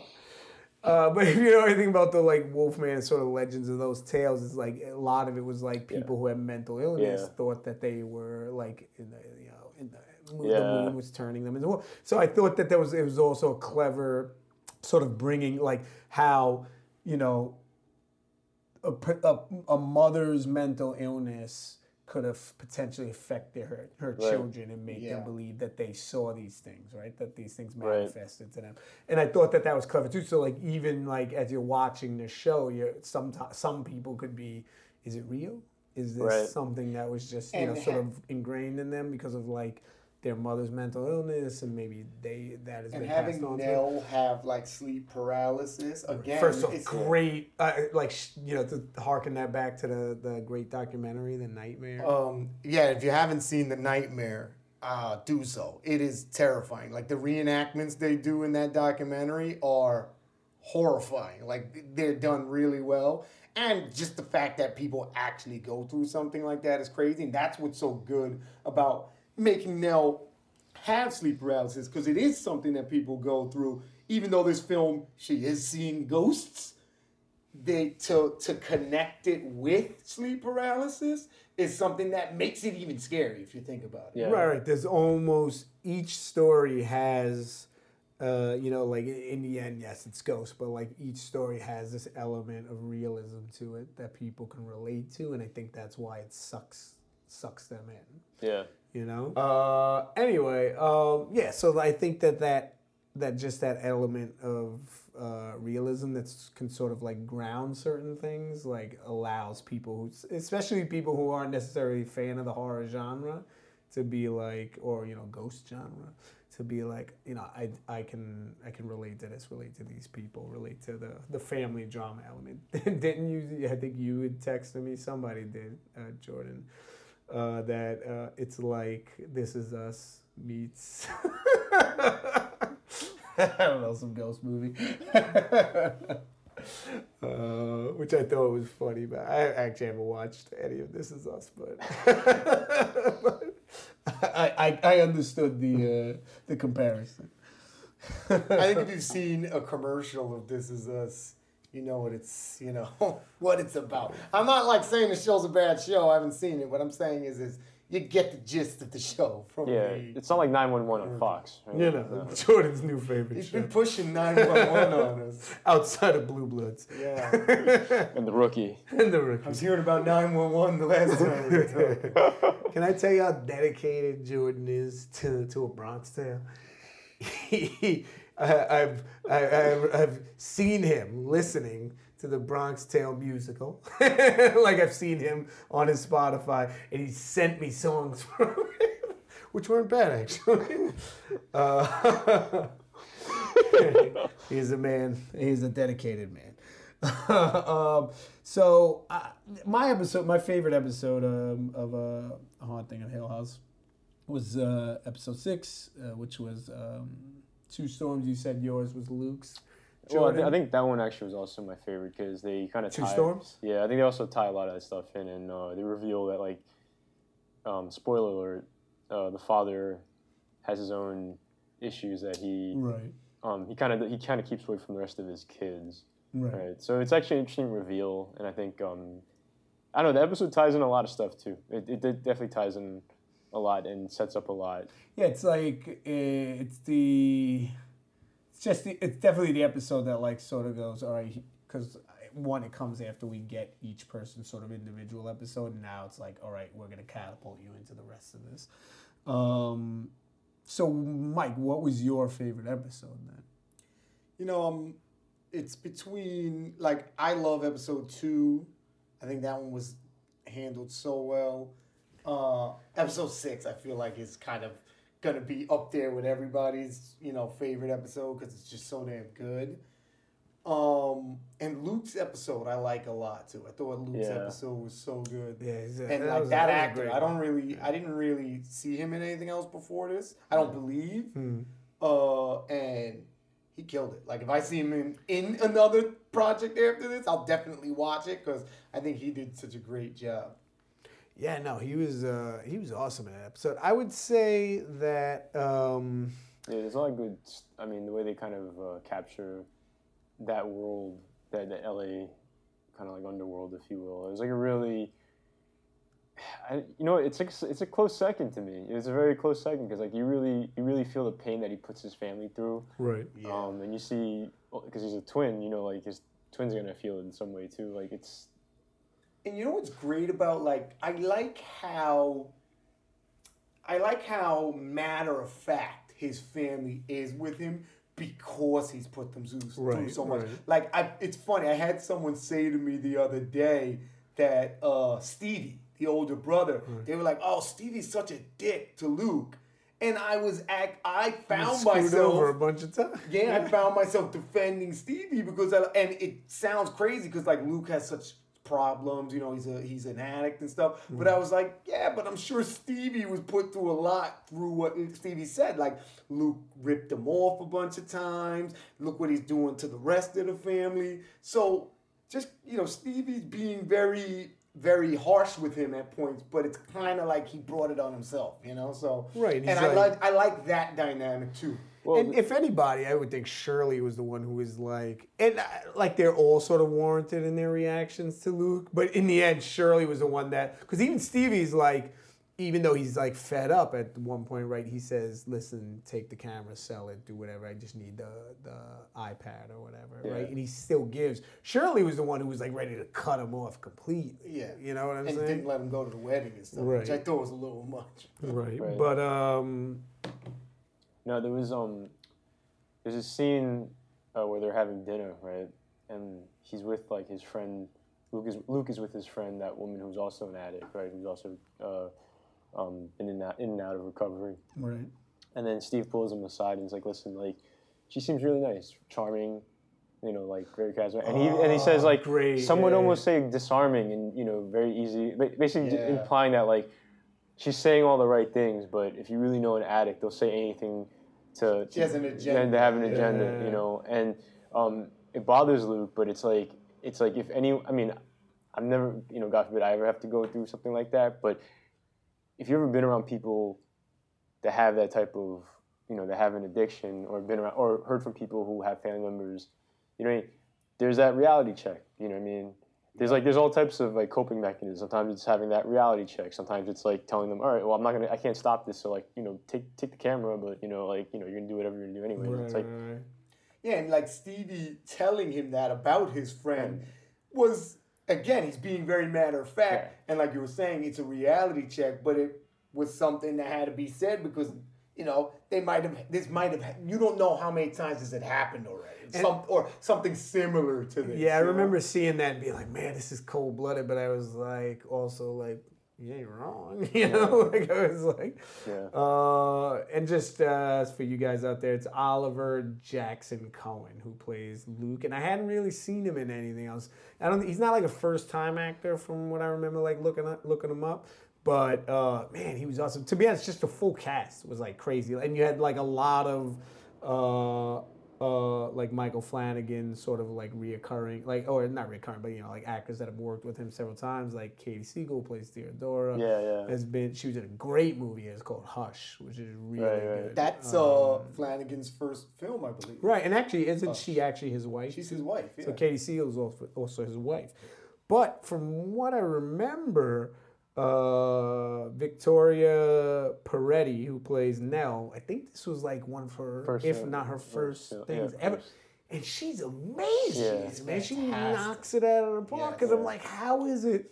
S4: uh, but <laughs> if you know anything about the like Wolfman sort of legends of those tales, it's like a lot of it was like people who had mental illness
S5: Yeah.
S4: thought that they were like in the you know in the, moon-
S5: Yeah.
S4: the moon was turning them into wolf. So I thought that there was it was also a clever sort of bringing like how you know a a mother's mental illness could have potentially affected her her
S5: Right.
S4: children and make
S6: Yeah.
S4: them believe that they saw these things right that these things
S5: Right.
S4: manifested to them and i thought that that was clever too so like even like as you're watching the show you're some some people could be is it real is this
S5: Right.
S4: something that was just you
S6: And
S4: know sort
S6: ha-
S4: of ingrained in them because of like their mother's mental illness and maybe they that has
S6: And
S4: been
S6: having
S4: passed on to them?
S6: Nell have like sleep paralysis again.
S4: First off,
S6: it's a-
S4: great, uh, like you know, to harken that back to the the great documentary, The Nightmare.
S6: Um, yeah, if you haven't seen The Nightmare, uh, do so. It is terrifying. Like the reenactments they do in that documentary are horrifying. Like they're done really well. And just the fact that people actually go through something like that is crazy. And that's what's so good about making Nell have sleep paralysis because it is something that people go through. Even though this film, she is seeing ghosts they to to connect it with sleep paralysis is something that makes it even scary if you think about it.
S5: Yeah.
S4: Right, right. There's almost each story has, uh, you know, like in the end, yes, it's ghosts, but like each story has this element of realism to it that people can relate to, and I think that's why it sucks sucks them in.
S5: Yeah.
S4: You know? Uh anyway um yeah so i think that that that just that element of uh realism that can sort of like ground certain things like allows people who especially people who aren't necessarily a fan of the horror genre to be like or you know ghost genre to be like you know i i can i can relate to this relate to these people relate to the the family drama element. <laughs> Didn't you i think you had texted me somebody did uh, jordan uh, that uh, it's like This Is Us meets <laughs> I don't know some ghost movie, <laughs> uh, which I thought was funny. But I actually haven't watched any of This Is Us, but, but <laughs> I, I I understood the uh, the comparison.
S6: I think if you've seen a commercial of This Is Us, you know what it's you know <laughs> what it's about. I'm not like saying the show's a bad show. I haven't seen it. What I'm saying is is you get the gist of the show from
S5: Yeah,
S6: the.
S5: it's not like 911 on Fox. Right?
S4: You know, Jordan's new favorite
S6: He's
S4: show
S6: been pushing 911 on us. <laughs>
S4: outside of Blue Bloods
S6: Yeah. <laughs>
S5: And the rookie.
S4: and the rookie.
S6: I
S4: rookie.
S6: was hearing about 911 the last time we were talking.
S4: Can I tell you how dedicated Jordan is to, to a Bronx Tale? He, I, I've, I've, I've seen him listening to the Bronx Tale musical. <laughs> like I've seen him on his Spotify, and he sent me songs <laughs> from which weren't bad actually. <laughs> Uh, he's a man. He's a dedicated man. um, so uh, my episode, my favorite episode um, of uh, Haunting of Hill House was uh, episode six, uh, which was um, Two Storms. You said yours was Luke's.
S5: Well, I,
S4: Jordan?
S5: I think that one actually was also my favorite because they kind of
S4: Two
S5: tie,
S4: Storms?
S5: Yeah, I think they also tie a lot of that stuff in, and uh, they reveal that like, um, spoiler alert, uh, the father has his own issues that he
S4: right,
S5: um, he kind of he kind of keeps away from the rest of his kids.
S4: right,
S5: Right. So it's actually an interesting reveal, and I think um, I don't know the episode ties in a lot of stuff too. It, it did- definitely ties in a lot and sets up a lot.
S4: Yeah, it's like uh, it's the it's just the, it's definitely the episode that like sort of goes all right because one it comes after we get each person sort of individual episode and now it's like all right we're gonna catapult you into the rest of this. Um, so Mike, what was your favorite episode then?
S6: You know, um, it's between like I love episode two. I think that one was handled so well. Uh, episode six, I feel like is kind of gonna be up there with everybody's you know favorite episode because it's just so damn good. Um, and Luke's episode I like a lot too. I thought Luke's
S5: Yeah.
S6: episode was so good.
S4: Yeah, he's a-
S6: and
S4: that
S6: like
S4: was a-
S6: that,
S4: that was a
S6: actor,
S4: great
S6: I don't really, I didn't really see him in anything else before this. I don't believe.
S4: Hmm.
S6: Uh, and he killed it. Like if I see him in in another project after this, I'll definitely watch it because I think he did such a great job.
S4: Yeah, no, he was uh, he was awesome in that episode. I would say that um,
S5: Yeah, there's a lot of good. I mean, the way they kind of uh, capture that world, that the LA kind of like underworld, if you will. It was like a really, I, you know, it's like it's a close second to me. It's a very close second because like you really you really feel the pain that he puts his family through.
S4: right.
S5: Um, and you see, because he's a twin, you know, like his twins are gonna feel it in some way too. Like it's
S6: And you know what's great about like I like how I like how matter of fact his family is with him because he's put them through, through
S4: Right,
S6: so much.
S4: right.
S6: Like I, it's funny. I had someone say to me the other day that uh, Stevie, the older brother, they were like, "Oh, Stevie's such a dick to Luke," and I was act. I found myself
S4: over a bunch of times.
S6: yeah, I <laughs> found myself defending Stevie because, I, and it sounds crazy because like Luke has such problems, you know, he's a he's an addict and stuff. But mm. I was like, yeah, but I'm sure Stevie was put through a lot through what Stevie said. Like Luke ripped him off a bunch of times. Look what he's doing to the rest of the family. So just you know, Stevie's being very very harsh with him at points, but it's kind of like he brought it on himself, you know. So
S4: Right,
S6: and
S4: he's
S6: I
S4: like-
S6: like I like that dynamic too.
S5: Well,
S4: and if anybody, I would think Shirley was the one who was like, and uh, like they're all sort of warranted in their reactions to Luke, but in the end, Shirley was the one that, because even Stevie's like, even though he's like fed up at one point, right? He says, "Listen, take the camera, sell it, do whatever. I just need the the iPad or whatever,
S5: Yeah.
S4: right?" And he still gives. Shirley was the one who was like ready to cut him off completely.
S6: Yeah.
S4: you know what I'm
S6: and
S4: saying?
S6: didn't let him go to the wedding and stuff, which I thought was a little much.
S4: Right.
S5: Right. <laughs>
S4: But um
S5: No, there was um, there's a scene uh, where they're having dinner, right? And he's with like his friend. Luke is Luke is with his friend, that woman who's also an addict, right? Who's also uh, um, been in and out, in and out of recovery.
S4: right.
S5: And then Steve pulls him aside and he's like, "Listen, like, she seems really nice, charming, you know, like very charismatic." And he and he says like,
S4: great,
S5: some would
S4: yeah.
S5: almost say disarming and you know very easy, basically
S6: Yeah.
S5: implying that like she's saying all the right things, but if you really know an addict, they'll say anything to
S6: She has an agenda.
S5: and to have an agenda,
S4: Yeah.
S5: you know. And um, it bothers Luke, but it's like it's like if any, I mean, I've never, you know, God forbid I ever have to go through something like that, but if you've ever been around people that have that type of, you know, that have an addiction, or been around, or heard from people who have family members, you know, there's that reality check. You know what I mean? There's like there's all types of like coping mechanisms. Sometimes it's having that reality check. Sometimes it's like telling them, all right, well I'm not gonna I can't stop this. So like you know take take the camera, but you know like you know you're gonna do whatever you're gonna do anyway.
S4: Right,
S5: It's like
S4: right.
S6: Yeah, and like Stevie telling him that about his friend was again, he's being very matter of fact,
S5: Yeah.
S6: and like you were saying, it's a reality check, but it was something that had to be said because you know they might have this might have you don't know how many times this had happened already, some or something similar to this.
S4: Yeah, I
S6: you know?
S4: remember seeing that and being like, man, this is cold blooded. But I was like, also like, you ain't wrong. <laughs> You know, like I was like,
S5: Yeah.
S4: uh, and just uh, for you guys out there, it's Oliver Jackson Cohen who plays Luke, and I hadn't really seen him in anything else. I don't. He's not like a first time actor from what I remember, like looking up, looking him up. But uh, man, he was awesome. To be honest, just the full cast was like crazy, and you had like a lot of. Uh, uh, like Michael Flanagan, sort of like reoccurring, like or not reoccurring, but you know, like actors that have worked with him several times. Like Katie Siegel plays Theodora.
S5: Yeah, yeah.
S4: Has been she was in a great movie. It's called Hush, which is really
S5: Right, right.
S4: good.
S6: That's uh, Flanagan's first film, I believe.
S4: right, and actually, isn't she actually his wife?
S6: She's his wife. Yeah.
S4: So Katie Siegel is also, also his wife. But from what I remember, uh, Victoria Pedretti, who plays Nell, I think this was like one of her,
S5: First
S4: if
S5: film.
S4: not her first
S5: yeah, yeah,
S4: things ever.
S5: first.
S4: And she's amazing,
S5: Yeah.
S4: man. She knocks it out of the park.
S6: Yeah,
S4: Because I'm like, how is it?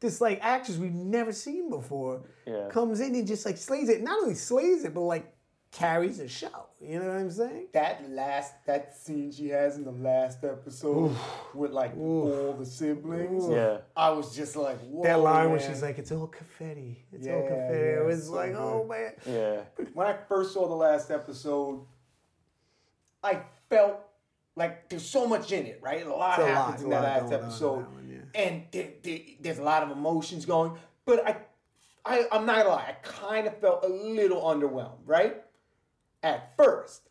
S4: This like actress we've never seen before
S5: Yeah.
S4: comes in and just like slays it. Not only slays it, but like carries the show. You know what I'm saying?
S6: that last that scene she has in the last episode with like all the siblings.
S5: Yeah.
S6: I was just like, Whoa,
S4: That line where she's like, "It's all confetti. It's all
S6: Yeah,
S4: confetti."
S6: yeah,
S4: it was
S6: so
S4: like, oh,
S6: good.
S4: "Oh man."
S5: Yeah.
S6: when I first saw the last episode, I felt like there's so much in it, right? A lot
S4: It's a lot,
S6: happens in that last
S4: going on in
S6: episode,
S4: that one,
S6: and there, there- there's a lot of emotions going. But I, I, I'm not gonna lie, I kind of felt a little underwhelmed, right? At first.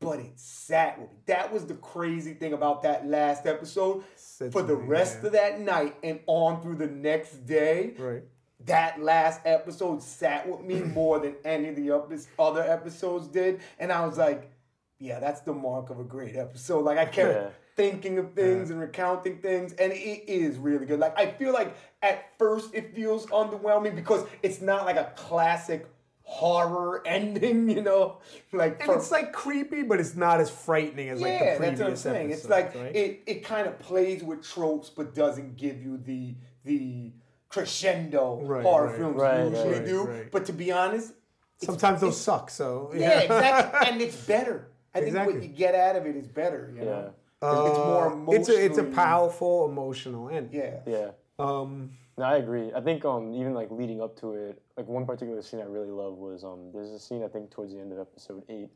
S6: But it sat with me. That was the crazy thing about that last episode. For the
S4: me,
S6: rest
S4: yeah.
S6: of that night and on through the next day,
S4: Right.
S6: that last episode sat with me <clears throat> more than any of the other episodes did. And I was like, yeah, that's the mark of a great episode. Like I kept
S5: Yeah.
S6: thinking of things and recounting things, and it is really good. Like I feel like at first it feels underwhelming because it's not like a classic horror <laughs> ending, you know? Like
S4: And
S6: for-
S4: it's like creepy, but it's not as frightening as like the
S6: yeah,
S4: previous
S6: that's what I'm saying. It's like
S4: right?
S6: it, it kind of plays with tropes, but doesn't give you the the crescendo
S4: Right,
S6: horror
S4: right,
S6: films
S5: right,
S6: usually
S4: right,
S6: do.
S4: right.
S6: But to be honest,
S4: Sometimes those
S6: it's-
S4: suck. So
S6: Yeah, exactly, <laughs> and it's better. I think
S4: Exactly.
S6: what you get out of it is better. You know,
S5: Yeah.
S6: It's- it's more
S4: Uh,
S6: emotional.
S4: It's a it's a powerful emotional end.
S6: Yeah.
S5: Yeah.
S4: Um.
S5: No, I agree. I think um even like leading up to it, like one particular scene I really love was um there's a scene I think towards the end of episode eight,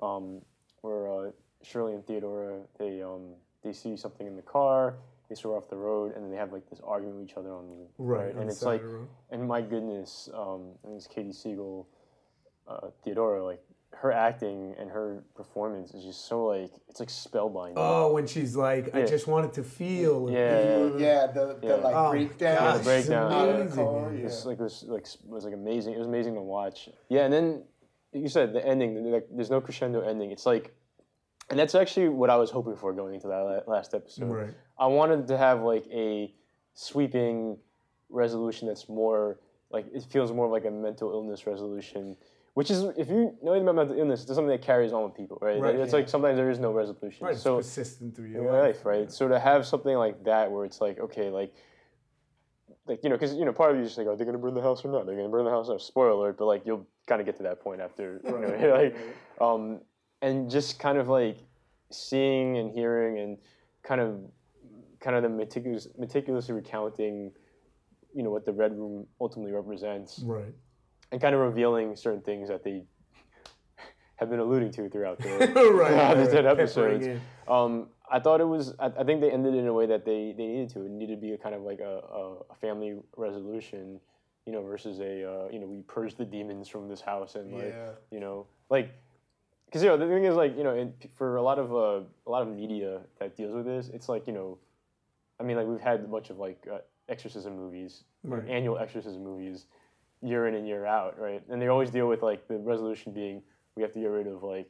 S5: um where uh, Shirley and Theodora they um they see something in the car, they swear off the road, and then they have like this argument with each other on the
S4: Right, on
S5: and it's like
S4: of
S5: and my goodness, um I think it's Katie Siegel, uh, Theodora like her acting and her performance is just so like it's like spellbinding.
S4: Oh, when she's like, I just wanted to feel.
S5: Yeah.
S6: Yeah, the, the
S5: Yeah.
S6: like
S4: Oh,
S6: breakdown.
S4: gosh,
S5: Yeah, the breakdown.
S6: out
S4: amazing,
S6: car,
S4: man.
S6: yeah.
S5: It's like it was like it was like amazing. It was amazing to watch. Yeah, and then you said the ending. Like, there's no crescendo ending. It's like, and that's actually what I was hoping for going into that last episode.
S4: Right.
S5: I wanted to have like a sweeping resolution that's more like it feels more like a mental illness resolution. Which is, if you know anything about mental illness, it's something that carries on with people, right?
S4: Right,
S5: it's
S4: yeah.
S5: like sometimes there is no resolution.
S4: Right. It's
S5: So
S4: persistent through your life.
S5: life, right? So to have something like that, where it's like, okay, like, like you know, because you know, part of you is just like, are they going to burn the house or not? They're going to burn the house. No, spoiler alert, but like you'll kind of get to that point after, you know, <laughs> like, um, and just kind of like seeing and hearing and kind of, kind of the meticulous, meticulously recounting, you know, what the red room ultimately represents,
S4: Right.
S5: And kind of revealing certain things that they have been alluding to throughout the <laughs>
S4: right.
S5: throughout the
S4: right, right.
S5: episodes. Um, I thought it was. I, I think they ended in a way that they, they needed to. It needed to be a kind of like a, a, a family resolution, you know, versus a uh, you know we purge the demons from this house and like
S6: Yeah.
S5: you know like because you know the thing is like you know in, for a lot of uh, a lot of media that deals with this, it's like you know, I mean like we've had a bunch of like uh, exorcism movies,
S4: Right.
S5: annual exorcism movies, year in and year out, right? And they always deal with like the resolution being we have to get rid of like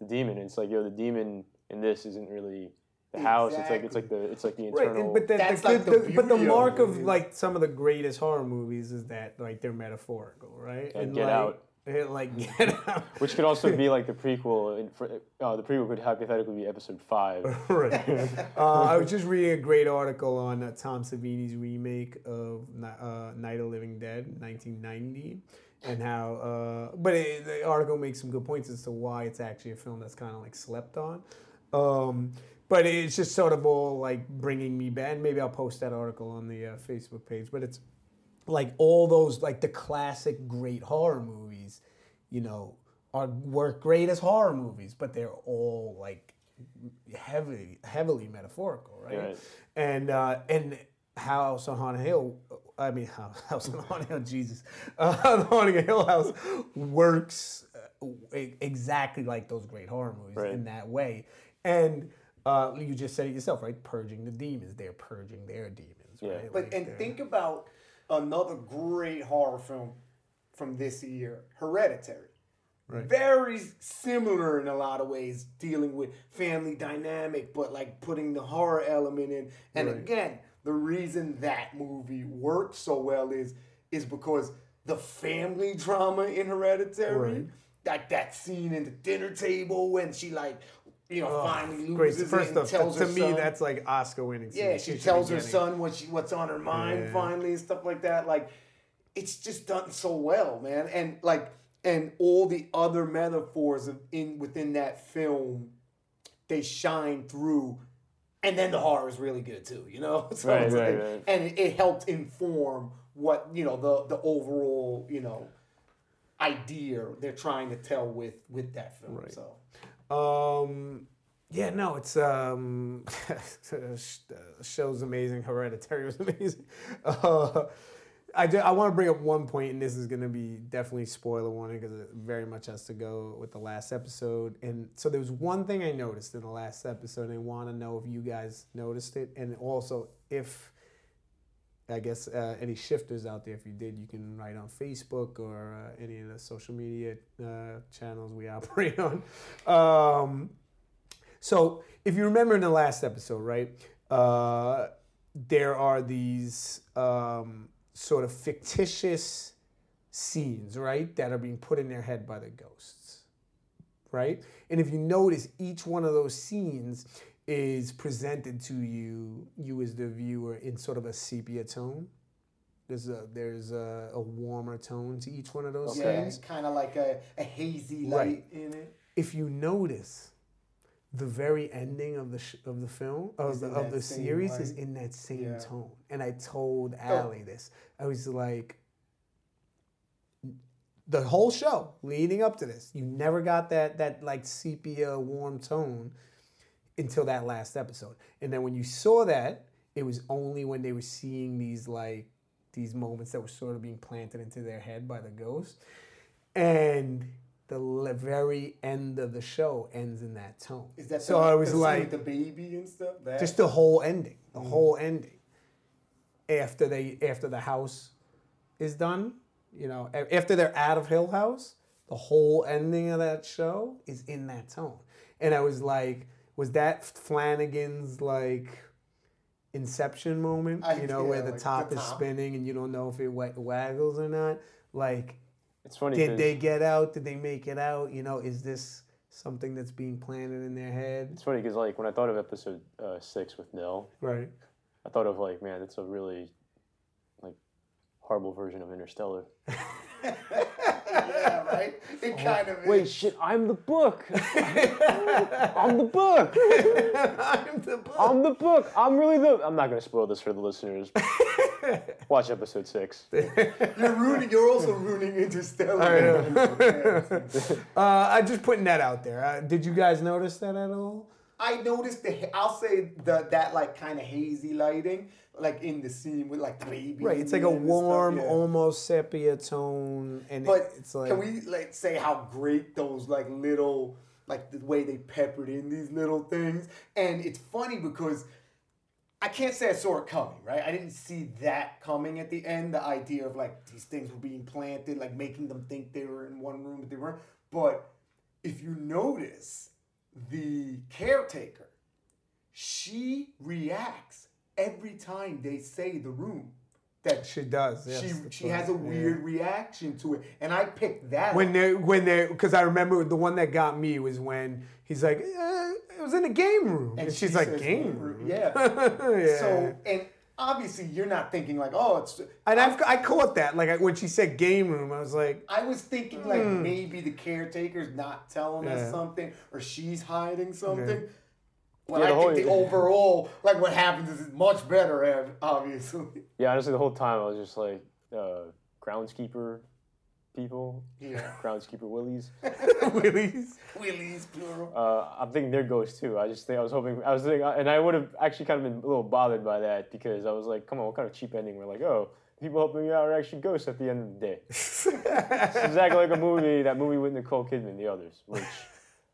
S5: the demon. And it's like, yo, the demon in this isn't really the house. It's like it's like the it's like the
S4: Right,
S5: internal.
S4: and, but the,
S6: That's
S4: the,
S6: like
S4: the-
S6: the
S4: but the
S6: beauty of
S4: mark of like some of the greatest horror movies is that like they're metaphorical, right?
S5: And Get
S4: like,
S5: Out.
S4: Like Get Out.
S5: which could also be like the prequel. For, uh, the prequel could hypothetically be episode five. <laughs>
S4: right. Uh, I was just reading a great article on uh, Tom Savini's remake of uh, Night of the Living Dead, 1990, and how. Uh, but it, the article makes some good points as to why it's actually a film that's kind of like slept on. Um, but it's just sort of all like bringing me back. And maybe I'll post that article on the uh, Facebook page. But it's like all those like the classic great horror movies, you know, are work great as horror movies, but they're all like heavily heavily metaphorical, right?
S5: Right.
S4: And uh, and House on Haunted Hill, I mean <laughs> House on Haunted Hill, Jesus, uh, the Haunting Hill House works uh, e- exactly like those great horror movies
S5: Right.
S4: in that way, and. Uh, you just said it yourself, right? Purging the demons. They're purging their demons,
S5: Yeah.
S4: right?
S6: But
S4: Like,
S6: and think about another great horror film from this year, Hereditary. Very similar in a lot of ways, dealing with family dynamic, but like putting the horror element in. And
S4: Right.
S6: again, the reason that movie works so well is is because the family drama in Hereditary,
S4: Right.
S6: like that scene in the dinner table when she like, you know, finally
S4: Great.
S6: loses
S4: First
S6: it and
S4: off,
S6: tells
S4: to
S6: her
S4: me,
S6: son.
S4: that's like Oscar winning.
S6: Yeah, she tells her son what she what's on her mind
S4: Yeah.
S6: finally and stuff like that. Like, it's just done so well, man. And like, and all the other metaphors of in within that film, they shine through. And then the horror is really good too, you know. <laughs> So
S5: Right, right,
S6: like-
S5: right.
S6: And it, it helped inform what you know the the overall you know idea they're trying to tell with with that film.
S4: Right.
S6: So
S4: Um, yeah, no, it's um, <laughs> the show's amazing. Hereditary was <laughs> amazing. Uh, I, ju- I want to bring up one point, and this is going to be definitely spoiler warning because it very much has to go with the last episode. And so there was one thing I noticed in the last episode, and I want to know if you guys noticed it, and also if I guess uh, any shifters out there, if you did, you can write on Facebook or uh, any of the social media uh, channels we <laughs> operate on. Um, so, if you remember in the last episode, right, uh, there are these um, sort of fictitious scenes, right, that are being put in their head by the ghosts, right? And if you notice, each one of those scenes is presented to you, you as the viewer, in sort of a sepia tone. There's a there's a, a warmer tone to each one of those
S6: yeah,
S4: scenes.
S6: it's kind of like a, a hazy light
S4: Right.
S6: in it.
S4: If you notice, the very ending of the sh- of the film of the of the series is in that same
S6: Yeah.
S4: tone. And I told Allie this. I was like, the whole show leading up to this, you never got that that like sepia warm tone until that last episode. And then when you saw that, it was only when they were seeing these like these moments that were sort of being planted into their head by the ghost. And the very end of the show ends in that tone.
S6: Is that
S4: so?
S6: the,
S4: I was
S6: the
S4: like,
S6: the baby and stuff? That?
S4: just the whole ending, the mm. whole ending. After they, after the house is done, you know, after they're out of Hill House, the whole ending of that show is in that tone. And I was like, was that Flanagan's like inception moment?
S6: I-
S4: you know,
S6: yeah,
S4: where the
S6: like the
S4: top is spinning and you don't know if it waggles or not. Like,
S5: It's funny.
S4: did they get out? Did they make it out? You know, is this something that's being planted in their head?
S5: It's funny because like when I thought of episode uh, six with Nell,
S4: Right.
S5: I thought of like, man, it's a really horrible version of Interstellar. <laughs>
S6: yeah, right? It kind of
S5: Wait,
S6: is.
S5: shit! I'm the book. <laughs> I'm the book.
S4: I'm the book.
S5: I'm the book. I'm really the. I'm not gonna spoil this for the listeners. <laughs> Watch episode six.
S6: You're ruining. You're also ruining Interstellar.
S4: I Uh, I'm just putting that out there. Uh, did you guys notice that at all?
S6: I noticed the. I'll say the that like kind of hazy lighting, like in the scene with like the baby.
S4: Right. It's like a
S6: stuff,
S4: warm,
S6: yeah.
S4: almost sepia tone, and
S6: But
S4: it's like
S6: can we like say how great those like little like the way they peppered in these little things? And it's funny because I can't say I saw it coming, right? I didn't see that coming at the end. The idea of like these things were being planted, like making them think they were in one room, but they weren't. But if you notice, the caretaker, she reacts every time they say the room. That
S4: She does. Yes,
S6: she she
S4: right,
S6: has a
S4: yeah.
S6: weird reaction to it, and I picked that.
S4: when they when they because I remember the one that got me was when he's like eh, it was in the game room and, she's
S6: she
S4: like
S6: says,
S4: game room
S6: yeah. <laughs>
S4: yeah.
S6: So and obviously you're not thinking like, oh, it's.
S4: and I've, I caught that like I, when she said game room I was like
S6: I was thinking like maybe the caretaker's not telling
S4: Hmm. Yeah.
S6: us something or she's hiding something. But
S5: Yeah,
S6: I
S5: the whole-
S6: think the <laughs> overall, like what happens is much better, obviously.
S5: Yeah, honestly, the whole time I was just like, uh, groundskeeper people,
S6: Yeah. <laughs>
S5: groundskeeper willies. <laughs>
S4: Willie's
S6: Willies, plural.
S5: Uh, I'm thinking they're ghosts too. I just think I was hoping I was thinking, and I would have actually kind of been a little bothered by that because I was like, come on, what kind of cheap ending? We're like, oh, people helping you out are actually ghosts at the end of the day. it's exactly like a movie, that movie with Nicole Kidman, The Others, which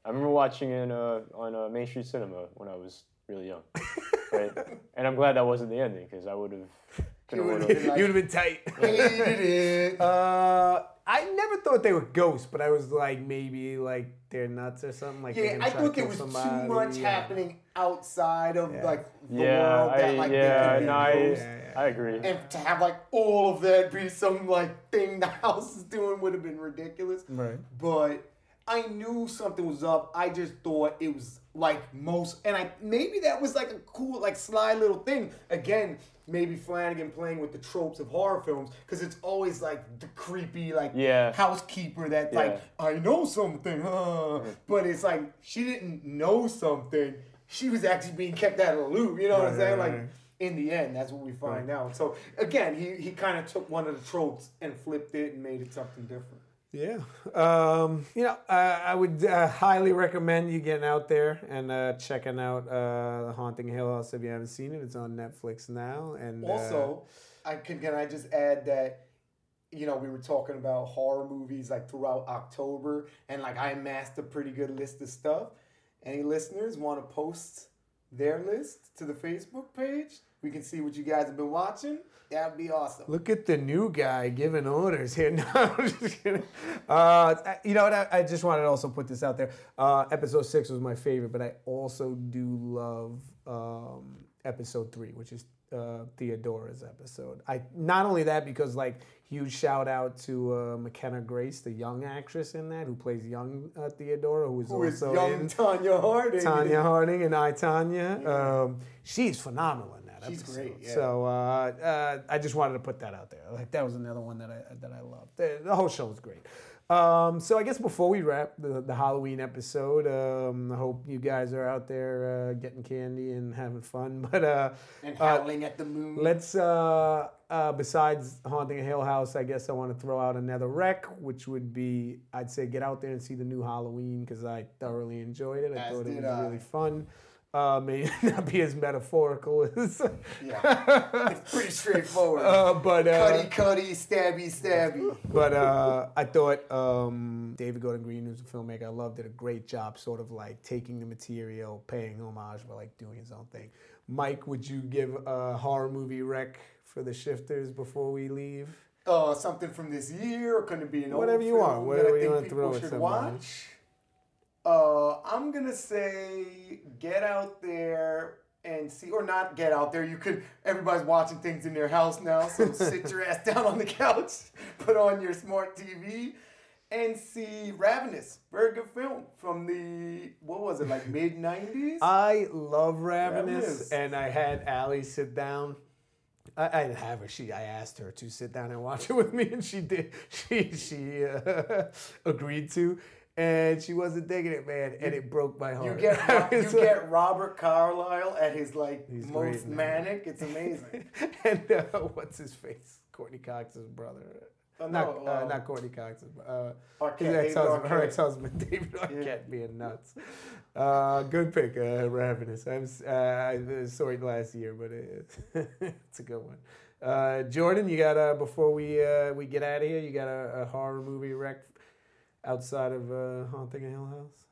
S5: I remember watching in uh, on uh, Main Street Cinema when I was really young, <laughs> right? And I'm glad that wasn't the ending because I would have.
S6: You would've been like-
S4: you would have been tight <laughs>
S6: Hated it. <laughs>
S4: uh I never thought they were ghosts but I was like maybe like they're nuts or something like they're
S6: Yeah, I thought there was
S4: somebody,
S6: too much
S4: yeah.
S6: happening outside of
S4: Yeah.
S6: like the
S5: Yeah,
S6: world that
S5: I,
S6: like
S5: yeah,
S6: they could be
S5: no, I,
S6: ghosts.
S4: Yeah, yeah.
S5: I agree.
S6: And to have like all of that be some like thing the house is doing would have been ridiculous.
S4: Right.
S6: But I knew something was up. I just thought it was like most, and I maybe that was like a cool, like sly little thing. Again, maybe Flanagan playing with the tropes of horror films because it's always like the creepy, like
S5: Yeah.
S6: housekeeper that like I know something, huh? <laughs> but it's like she didn't know something. She was actually being kept out of the loop. You know what I'm saying?
S4: right,
S6: Like
S4: right.
S6: in the end, that's what we find out. So again, he he kind of took one of the tropes and flipped it and made it something different.
S4: Yeah. Um, you know, uh, I would uh, highly recommend you getting out there and uh, checking out uh, The Haunting Hill House if you haven't seen it. It's on Netflix now. And uh,
S6: Also, I can can I just add that you know we were talking about horror movies like throughout October, and like I amassed a pretty good list of stuff. Any listeners want to post their list to the Facebook page? We can see what you guys have been watching. That'd be awesome.
S4: Look at the new guy giving orders here. <laughs> No, I'm just kidding. Uh, you know what? I, I just wanted to also put this out there. Uh, episode six was my favorite, but I also do love um, episode three, which is uh, Theodora's episode. I not only that because like huge shout out to uh, McKenna Grace, the young actress in that who plays young uh, Theodora, who is
S6: Who is
S4: also
S6: young
S4: in
S6: Tonya Harding?
S4: Tonya Harding and I Tonya. Um, she's phenomenal that
S6: She's
S4: episode.
S6: great, yeah.
S4: So uh, uh, I just wanted to put that out there. Like that was another one that I that I loved. The, the whole show was great. Um, so I guess before we wrap the, the Halloween episode, um, I hope you guys are out there uh, getting candy and having fun. <laughs> But uh,
S6: and
S4: uh,
S6: howling at the moon.
S4: Let's, uh, uh, besides Haunting a Hill House, I guess I want to throw out another rec, which would be, I'd say get out there and see the new Halloween because I thoroughly enjoyed it. I
S6: As
S4: thought it was
S6: I.
S4: really fun. Uh, may <laughs> not be as metaphorical as,
S6: yeah, it's pretty straightforward. <laughs>
S4: uh, but uh,
S6: cutty, cutty, stabby, stabby.
S4: but uh, I thought um, David Gordon Green, who's a filmmaker, I loved, did a great job, sort of like taking the material, paying homage, but like doing his own thing. Mike, would you give a horror movie rec for the shifters before we leave?
S6: uh, something from this year, or could it be an
S4: Whatever you
S6: film
S4: want, whatever you wanna throw at somebody.
S6: watch? Uh, I'm gonna say get out there and see, or not get out there. You could. Everybody's watching things in their house now, so <laughs> sit your ass down on the couch, <laughs> put on your smart TV, and see Ravenous. Very good film from the what was it like mid '90s? <laughs>
S4: I love Ravenous,
S6: Ravenous.
S4: and I had Allie sit down. I, I didn't have her. She, I asked her to sit down and watch it with me, and she did. She, she uh, agreed to, and she wasn't digging it, man, and it broke my heart. <laughs>
S6: You get you get Robert Carlyle at his like
S4: He's
S6: most
S4: great,
S6: manic. It's amazing. <laughs>
S4: and uh, what's his face? Courteney Cox's brother.
S6: Oh,
S4: not, uh,
S6: uh,
S4: not Courteney Cox. uh,
S6: Arquette,
S4: his ex-husband, her ex-husband, <laughs> David Arquette, being nuts. Uh, good pick, uh, Ravenous. I'm, uh, I saw it last year, but it, it's a good one. Uh, Jordan, you got a before we uh, we get out of here, you got a, a horror movie rec outside of uh, Haunting a Hill House.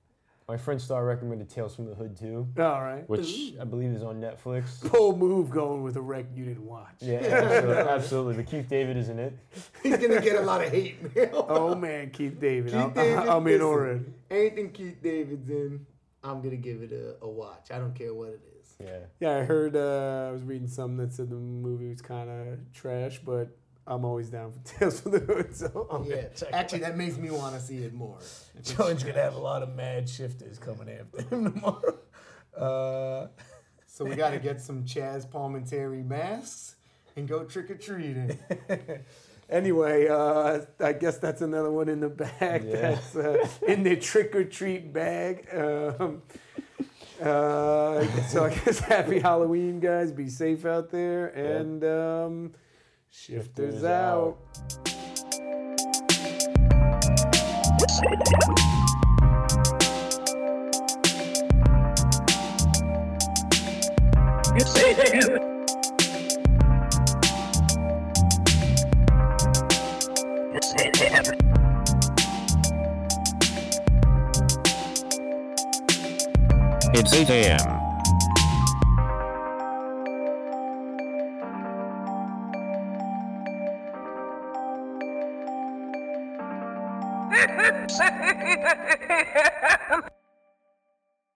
S5: My friend Star recommended Tales from the Hood too,
S4: All right.
S5: which I believe is on Netflix. <laughs>
S4: Bold move going with a rec you didn't watch.
S5: Yeah, <laughs> absolutely. absolutely. But Keith David is in it.
S6: He's gonna get a lot of hate mail. <laughs>
S4: Oh man, Keith David.
S6: Keith
S4: I'm,
S6: David,
S4: I'm in
S6: listen,
S4: already.
S6: Anything Keith David's in, I'm gonna give it a, a watch. I don't care what it is.
S5: Yeah.
S4: Yeah, I heard. Uh, I was reading something that said the movie was kind of trash, but I'm always down for <laughs> Tales from the Hood. So I'm
S6: Yeah,
S4: gonna it
S6: actually, that makes me want to see it more. <laughs>
S4: out. Gonna have a lot of mad shifters coming after him <laughs> tomorrow. Uh,
S6: So we got to get some Chaz Palminteri masks and go trick or treating.
S4: anyway, uh, I guess that's another one in the bag.
S5: Yeah.
S4: That's uh, in the trick or treat bag. Um, uh, so I guess happy Halloween, guys. Be safe out there, and um, shifters,
S5: Shifters
S4: out.
S5: out.
S2: It's 8 a.m. It's 8 a.m.
S1: It's 8 a.m.